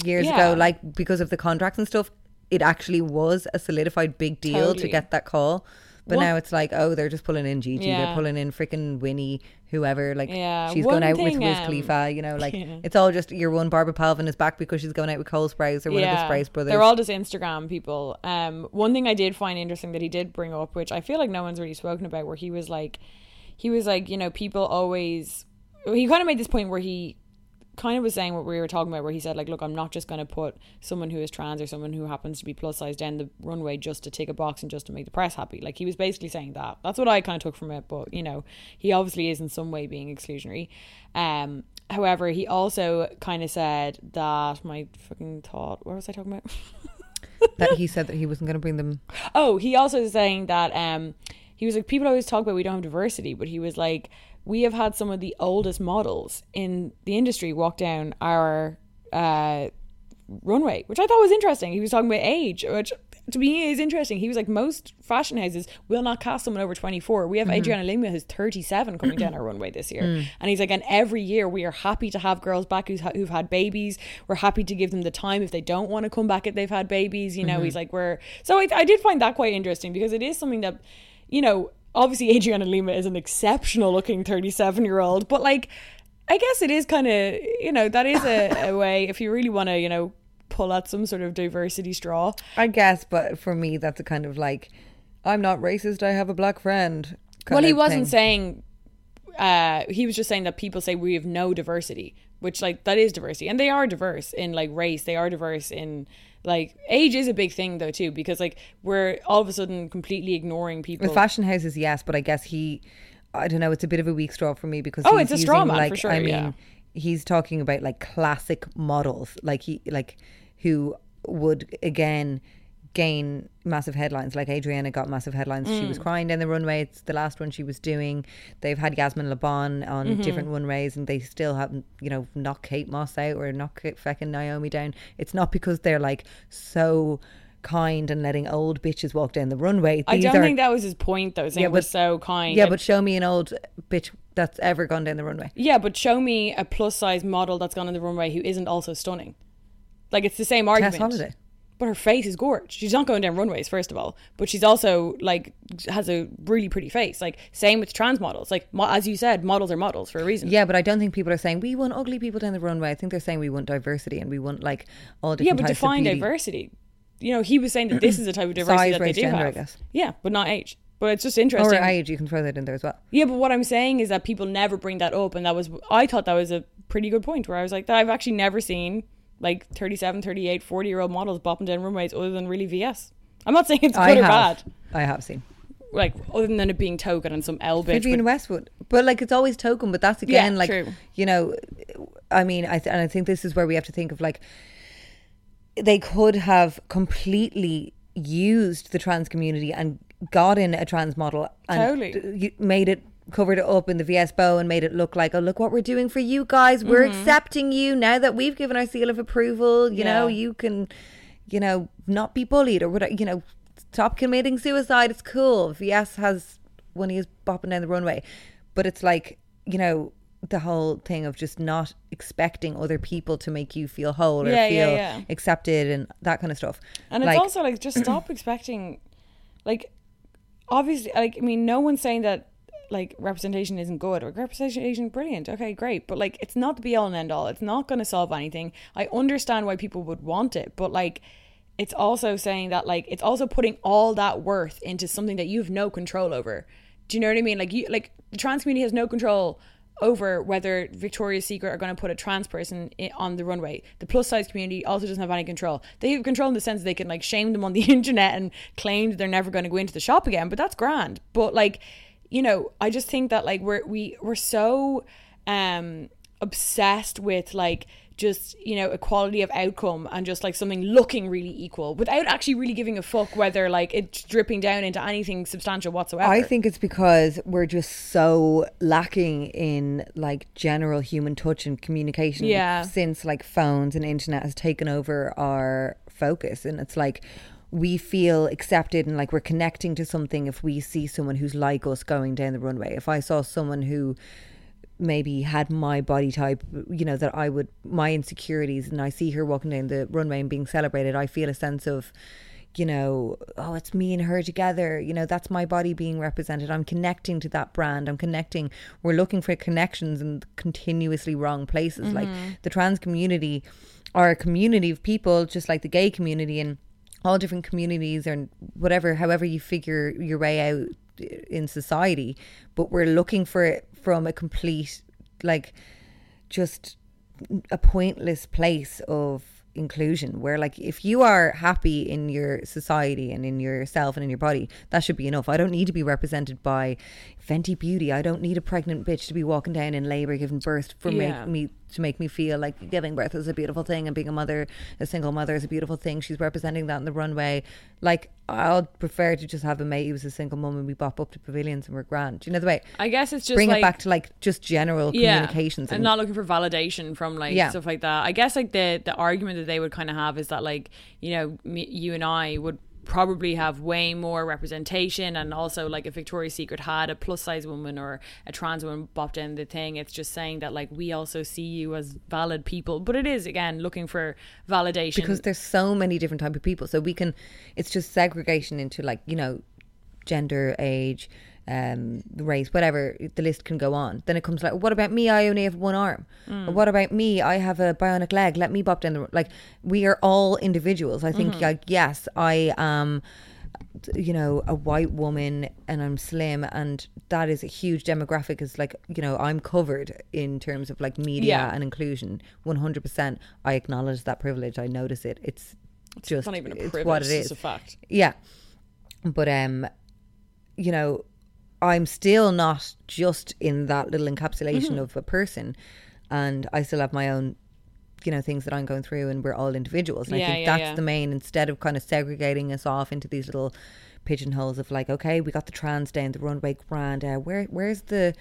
years Yeah. ago, like because of the contracts and stuff, it actually was a solidified big deal to get that call. But One- now it's like, oh, they're just pulling in Gigi, Yeah. they're pulling in freaking Winnie, whoever. Like, Yeah, she's one going out thing, with Wiz um, Khalifa. You know, like yeah. it's all just your one. Barbara Palvin is back because she's going out with Cole Sprouse or one of the Sprouse brothers. They're all just Instagram people. Um, one thing I did find interesting that he did bring up, which I feel like no one's really spoken about, where he was like, he was like, you know, people always. He kind of made this point where he kind of was saying what we were talking about, where he said like, look, I'm not just going to put someone who is trans or someone who happens to be plus size down the runway just to tick a box and just to make the press happy. Like he was basically saying that. That's what I kind of took from it. But you know, he obviously is in some way being exclusionary. Um, however, he also kind of said that my fucking thought. What was I talking about? that he said that he wasn't going to bring them. Oh, he also is saying that um he was like people always talk about we don't have diversity, but he was like we have had some of the oldest models in the industry walk down our uh runway, which I thought was interesting. He was talking about age, which to me is interesting. He was like most fashion houses will not cast someone over 24. We have mm-hmm. Adriana Lima who's 37 coming down our runway this year. Mm. And he's like and every year we are happy to have girls back who's ha- who've had babies. We're happy to give them the time if they don't want to come back if they've had babies, you know. Mm-hmm. He's like we're So I, I did find that quite interesting because it is something that you know, obviously Adriana Lima is an exceptional looking 37 year old, but like, I guess it is kind of, you know, that is a, a way if you really want to, you know, pull at some sort of diversity straw. I guess, but for me, that's a kind of like, I'm not racist. I have a black friend. well, he wasn't thing. saying, uh, he was just saying that people say we have no diversity, which like that is diversity. And they are diverse in like race, they are diverse in like age is a big thing though too because like we're all of a sudden completely ignoring people With fashion houses, yes, but I guess he, I don't know, it's a bit of a weak straw for me because Oh, it's a straw man, like, for sure, I mean, yeah. he's talking about like classic models, like he, like who would again gain massive headlines. Like Adriana got massive headlines. She Mm. was crying down the runway. It's the last one she was doing. They've had Yasmin Le Bon on Mm-hmm. different runways, and they still haven't, you know, knocked Kate Moss out or knocked fucking Naomi down. It's not because they're like so kind and letting old bitches walk down the runway. I don't are- think that was his point though, saying Yeah, we're but- so kind. yeah, And- but show me an old bitch that's ever gone down the runway. Yeah, but show me a plus size model that's gone on the runway who isn't also stunning. Like it's the same argument. Tess Holliday. But her face is gorgeous. She's not going down runways, first of all. But she's also like has a really pretty face. Like same with trans models. Like mo- as you said, models are models for a reason. Yeah, but I don't think people are saying we want ugly people down the runway. I think they're saying we want diversity and we want like all different Yeah, but define diversity. You know, he was saying that this is a type of diversity Size, that they race, do gender, I have. guess. Yeah, but not age. But it's just Or interesting. age, you can throw that in there as well. Yeah, but what I'm saying is that people never bring that up, and that was I thought that was a pretty good point. Where I was like, I've actually never seen like 37, 38, 40 year old models bopping down runways other than really VS. I'm not saying it's good I or have. bad, I have seen. like other than it being token and some L bitch. Vivienne Westwood, but like it's always token. But that's again Yeah, like true. you know, I mean, I th- and I think this is where we have to think of like they could have completely used the trans community and got in a trans model and Totally. d- made it covered it up in the VS bow and made it look like oh look what we're doing for you guys. We're Mm-hmm. accepting you now that we've given our seal of approval. You know you can you know not be bullied or whatever you know stop committing suicide. It's cool. VS has when he is bopping down the runway. But it's like you know the whole thing of just not expecting other people to make you feel whole or Yeah, feel yeah, yeah. accepted and that kind of stuff. And it's also like just stop expecting, like, obviously, like I mean, no one's saying that like representation isn't good or representation brilliant. Okay, great, but like it's not the be all and end all. It's not going to solve anything. I understand why people would want it, but like. It's also saying that like it's also putting all that worth into something that you have no control over. Do you know what I mean? Like you like the trans community has no control over whether Victoria's Secret are going to put a trans person on the runway. The plus size community also doesn't have any control. They have control in the sense that they can like shame them on the internet and claim they're never going to go into the shop again. But that's grand. But like, you know, I just think that like we're we we're so um obsessed with like just you know equality of outcome and just like something looking really equal without actually really giving a fuck whether like it's dripping down into anything substantial whatsoever. I think it's because we're just so lacking in like general human touch and communication Yeah. since like phones and internet has taken over our focus and it's like we feel accepted and like we're connecting to something if we see someone who's like us going down the runway. If I saw someone who maybe had my body type, you know, that I would my insecurities and I see her walking down the runway and being celebrated, I feel a sense of you know, oh, it's me and her together. You know, that's my body being represented. I'm connecting to that brand. I'm connecting. We're looking for connections in continuously wrong places. Like mm-hmm. the trans community are a community of people, just like the gay community and all different communities and whatever, however you figure your way out in society. But we're looking for it from a complete, like, just a pointless place of inclusion where like if you are happy in your society and in yourself and in your body that should be enough i don't need to be represented by fenty beauty i don't need a pregnant bitch to be walking down in labor giving birth for Yeah. make me to make me feel like giving birth is a beautiful thing and being a mother a single mother is a beautiful thing she's representing that in the runway like i'll prefer to just have a mate who's a single mum and we bop up to pavilions and we're grand Do you know the way I guess it's just bring like, it back to like just general communications and not looking for validation from like Yeah. stuff like that. I guess like the the argument that they would kind of have is that like you know me, you and I would probably have way more representation. And also like if Victoria's Secret had a plus size woman or a trans woman bopped in the thing. It's just saying that like we also see you as valid people. But it is again looking for validation. Because there's so many different type of people. So we can it's just segregation into like you know gender age um race whatever the list can go on. Then it comes like what about me? I only have one arm. Or what about me? I have a bionic leg. Let me bop down the like we are all individuals. I think like yes i am you know a white woman and i'm slim and that is a huge demographic is like you know i'm covered in terms of like media Yeah. and inclusion. 100% i acknowledge that privilege. I notice it. It's just not even a it's privilege what it it's a fact. Yeah. But um you know i'm still not just in that little encapsulation Mm-hmm. of a person and i still have my own you know things that i'm going through and we're all individuals and Yeah, i think yeah, that's yeah. the main instead of kind of segregating us off into these little pigeonholes of like okay we got the trans down the runway grand uh, where where's the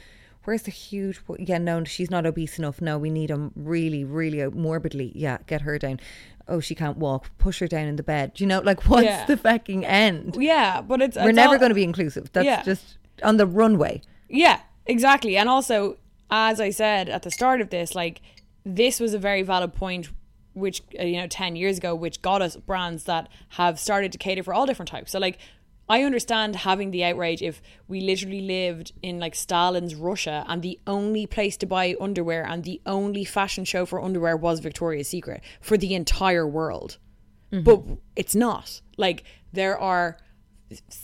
Where's the huge? Yeah, no, she's not obese enough. No, we need them really, really morbidly. Yeah, get her down. Oh, she can't walk. Push her down in the bed. Do you know, like, what's the fucking end? yeah but it's We're it's never all- going to be inclusive. That's just on the runway. Yeah, exactly. And also, as I said at the start of this, like this was a very valid point, which uh, you know, ten years ago, which got us brands that have started to cater for all different types. So, like, I understand having the outrage if we literally lived in like Stalin's Russia and the only place to buy underwear and the only fashion show for underwear was Victoria's Secret for the entire world. But it's not. Like, there are.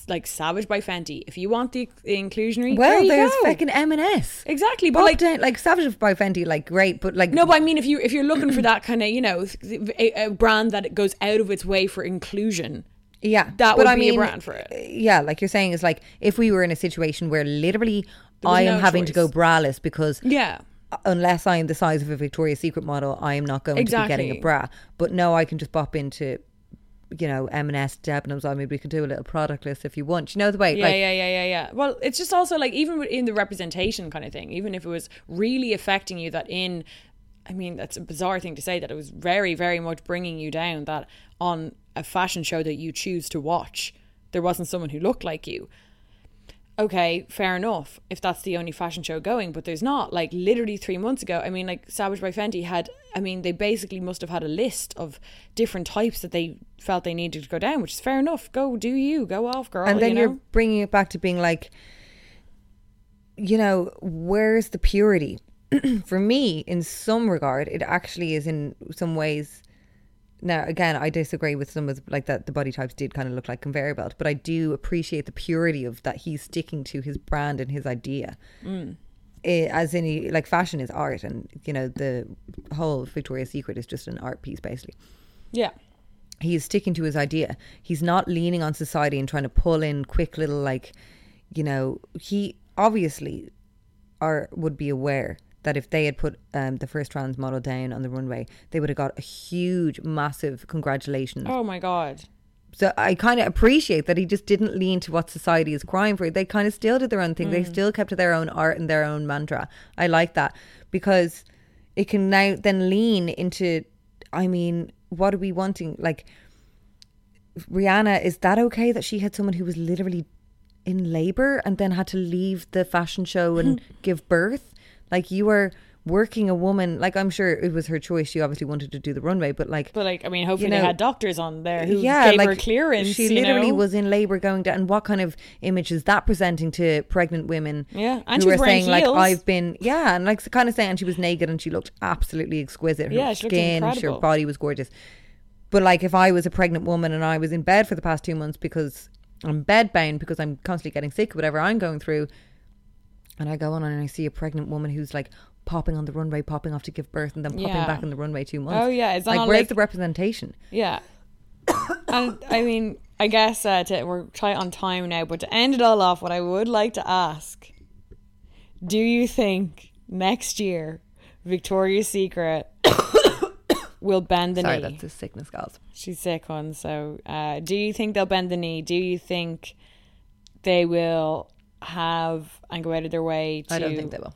Like Savage by Fenty. If you want the, the inclusionary, Well, there there's go. fucking M&S. Exactly, but like like, like Savage by Fenty, like great, but like no, but I mean, if you if you're looking for that kind of you know a, a brand that it goes out of its way for inclusion, yeah, that would I be a mean, brand for it. Eh, yeah, like you're saying, is like if we were in a situation where literally I am no having to go braless because yeah, unless I am the size of a Victoria's Secret model, I am not going to be getting a bra. But no, I can just bop into, you know, M&S, Debenhams. I mean, we could do a little product list if you want. You know the way, yeah, like, yeah, yeah, yeah, yeah. Well, it's just also like even in the representation kind of thing, even if it was really affecting you, that in, I mean, that's a bizarre thing to say that it was very, very much bringing you down. That on a fashion show that you choose to watch, there wasn't someone who looked like you. Okay, fair enough if that's the only fashion show going, but there's not. Like literally three months ago, I mean, like Savage by Fenty had, I mean, they basically must have had a list of different types that they felt they needed to go down, which is fair enough. Go do you, go off, girl. and then you know? are bringing it back to being like you know where's the purity for me in some regard it actually is in some ways now again i disagree with some of the, like that the body types did kind of look like conveyor belt but i do appreciate the purity of that he's sticking to his brand and his idea Eh, as any like fashion is art and you know the whole victoria's secret is just an art piece basically yeah. he's sticking to his idea. He's not leaning on society and trying to pull in quick little like, you know, he obviously are would be aware that if they had put um, the first trans model down on the runway, they would have got a huge, massive congratulations. Oh my god. So I kind of appreciate that he just didn't lean to what society is crying for. They kind of still did their own thing. They still kept to their own art and their own mantra. I like that because it can now then lean into. I mean, what are we wanting? Like Rihanna, is that okay that she had someone who was literally in labor and then had to leave the fashion show and give birth? Like you are working a woman like I'm sure it was her choice. She obviously wanted to do the runway, but like But like, I mean, hopefully know, they had doctors on there who yeah, gave like her clearance. She you literally know? was in labor going down. And what kind of image is that presenting to pregnant women? Yeah, and who she was saying heels. like I've been yeah, and like kind of saying and she was naked and she looked absolutely exquisite. Her Yeah, skin, her body was gorgeous. But like if I was a pregnant woman and I was in bed for the past two months because I'm bedbound because I'm constantly getting sick, whatever I'm going through, and I go on and I see a pregnant woman who's like popping on the runway, popping off to give birth, and then popping Yeah. back on the runway two months. Oh, yeah, that like where's like- the representation? Yeah. and I mean, I guess uh, to, we're tight on time now, but to end it all off, what I would like to ask do you think next year Victoria's Secret will bend the Sorry, knee? that's a sickness, girls. She's sick one. So, uh, do you think they'll bend the knee? Do you think they will have and go out of their way to? I don't think they will.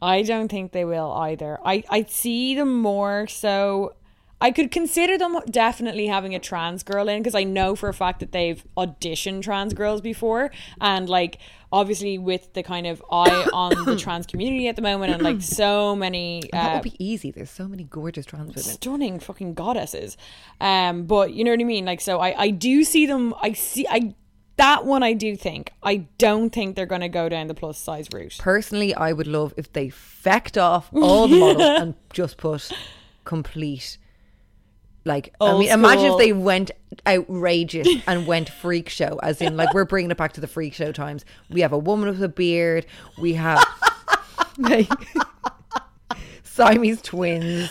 I don't think they will either. I I see them more so. I could consider them definitely having a trans girl in because I know for a fact that they've auditioned trans girls before, and like obviously with the kind of eye on the trans community at the moment, and like so many That uh, would be easy. There's so many gorgeous trans women. stunning fucking goddesses. Um, but you know what I mean. Like, so I I do see them. I see I that one. I do think. I don't think they're going to go down the plus size route. Personally, I would love if they fecked off all the models and just put complete. Like, I Old mean, imagine if they went outrageous and went freak show, as in, like, we're bringing it back to the freak show times. We have a woman with a beard. We have like Siamese twins.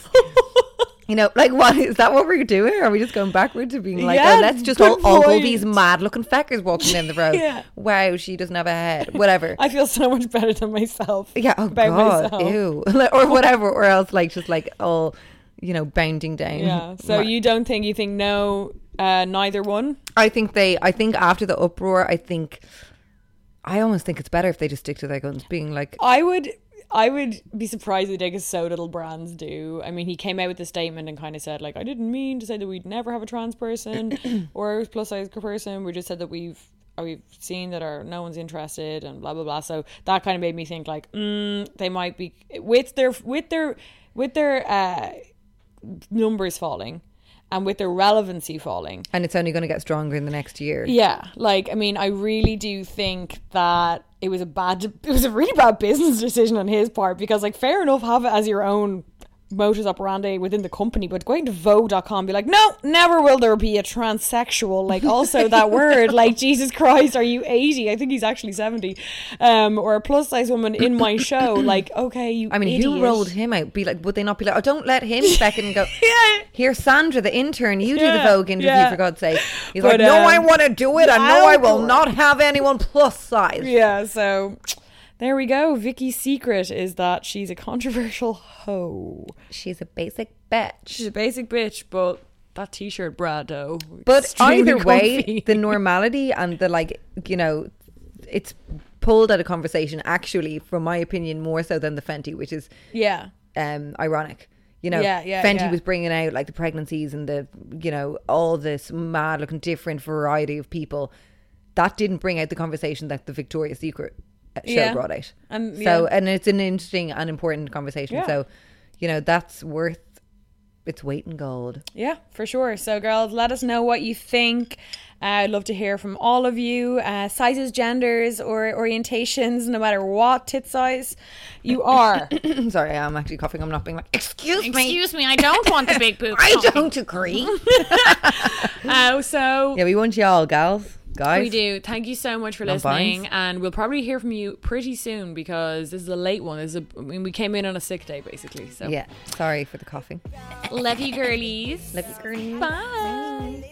You know, like, what is that? What we're doing? Are we just going backward to being like, Yeah, oh, let's just all ogle these mad-looking feckers walking down the road? Yeah. Wow, she doesn't have a head. Whatever. I feel so much better than myself. Yeah, oh about god, myself. ew, or whatever, or else like just like all, you know, bounding down. Yeah. So Right. you don't think you think no, uh, neither one. I think they, I think after the uproar, I think, I almost think it's better if they just stick to their guns, being like, I would. I would be surprised if they because so little brands do. I mean, he came out with a statement and kind of said like, I didn't mean to say that we'd never have a trans person or a plus size person. We just said that we've we've seen that our no one's interested and blah blah blah. So that kind of made me think like, mm, they might be with their with their with their uh, numbers falling and with their relevancy falling. and it's only going to get stronger in the next year. Yeah, like I mean, I really do think that it was a bad, it was a really bad business decision on his part because, like, fair enough, have it as your own modus operandi within the company, but going to Vogue.com be like, no, never will there be a transsexual. Like, also that word, like, Jesus Christ, are you eighty? I think he's actually seventy, um, or a plus size woman in my show. Like, okay, you. I mean, who idiot. rolled him out? Be like, would they not be like, oh, don't let him second go. Yeah. Here, Sandra, the intern, you do the Vogue interview yeah. for God's sake. He's But, like, no, I um, want to do it. I know I will not have anyone plus size. Yeah, so there we go. Vicky's secret is that she's a controversial hoe. She's a basic bitch. She's a basic bitch, but that t-shirt, Brado. But extremely either way, comfy. the normality and the like, you know, it's pulled out of conversation. Actually, from my opinion, more so than the Fenty, which is yeah, um ironic. You know, Yeah, yeah, Fenty yeah. was bringing out like the pregnancies and the you know all this mad looking different variety of people. That didn't bring out the conversation that the Victoria's Secret show Yeah. brought out. And- so, yeah. and it's an interesting and important conversation. Yeah. So, you know, that's worth its weight in gold. yeah, for sure. So, girls, let us know what you think. Uh, I'd love to hear from all of you. Uh, sizes, genders, or orientations, no matter what tit size you are. Sorry, I'm actually coughing. I'm not being like, excuse, me. Excuse me, I don't want the big poop. I don't agree. Uh, so yeah, we want y'all, gals, guys. We do. Thank you so much for Non-binds. listening, and we'll probably hear from you pretty soon because this is a late one. This is a, I mean, we came in on a sick day basically. So Yeah, sorry for the coughing. love you, girlies. Love you, girlies. Bye. Lindsay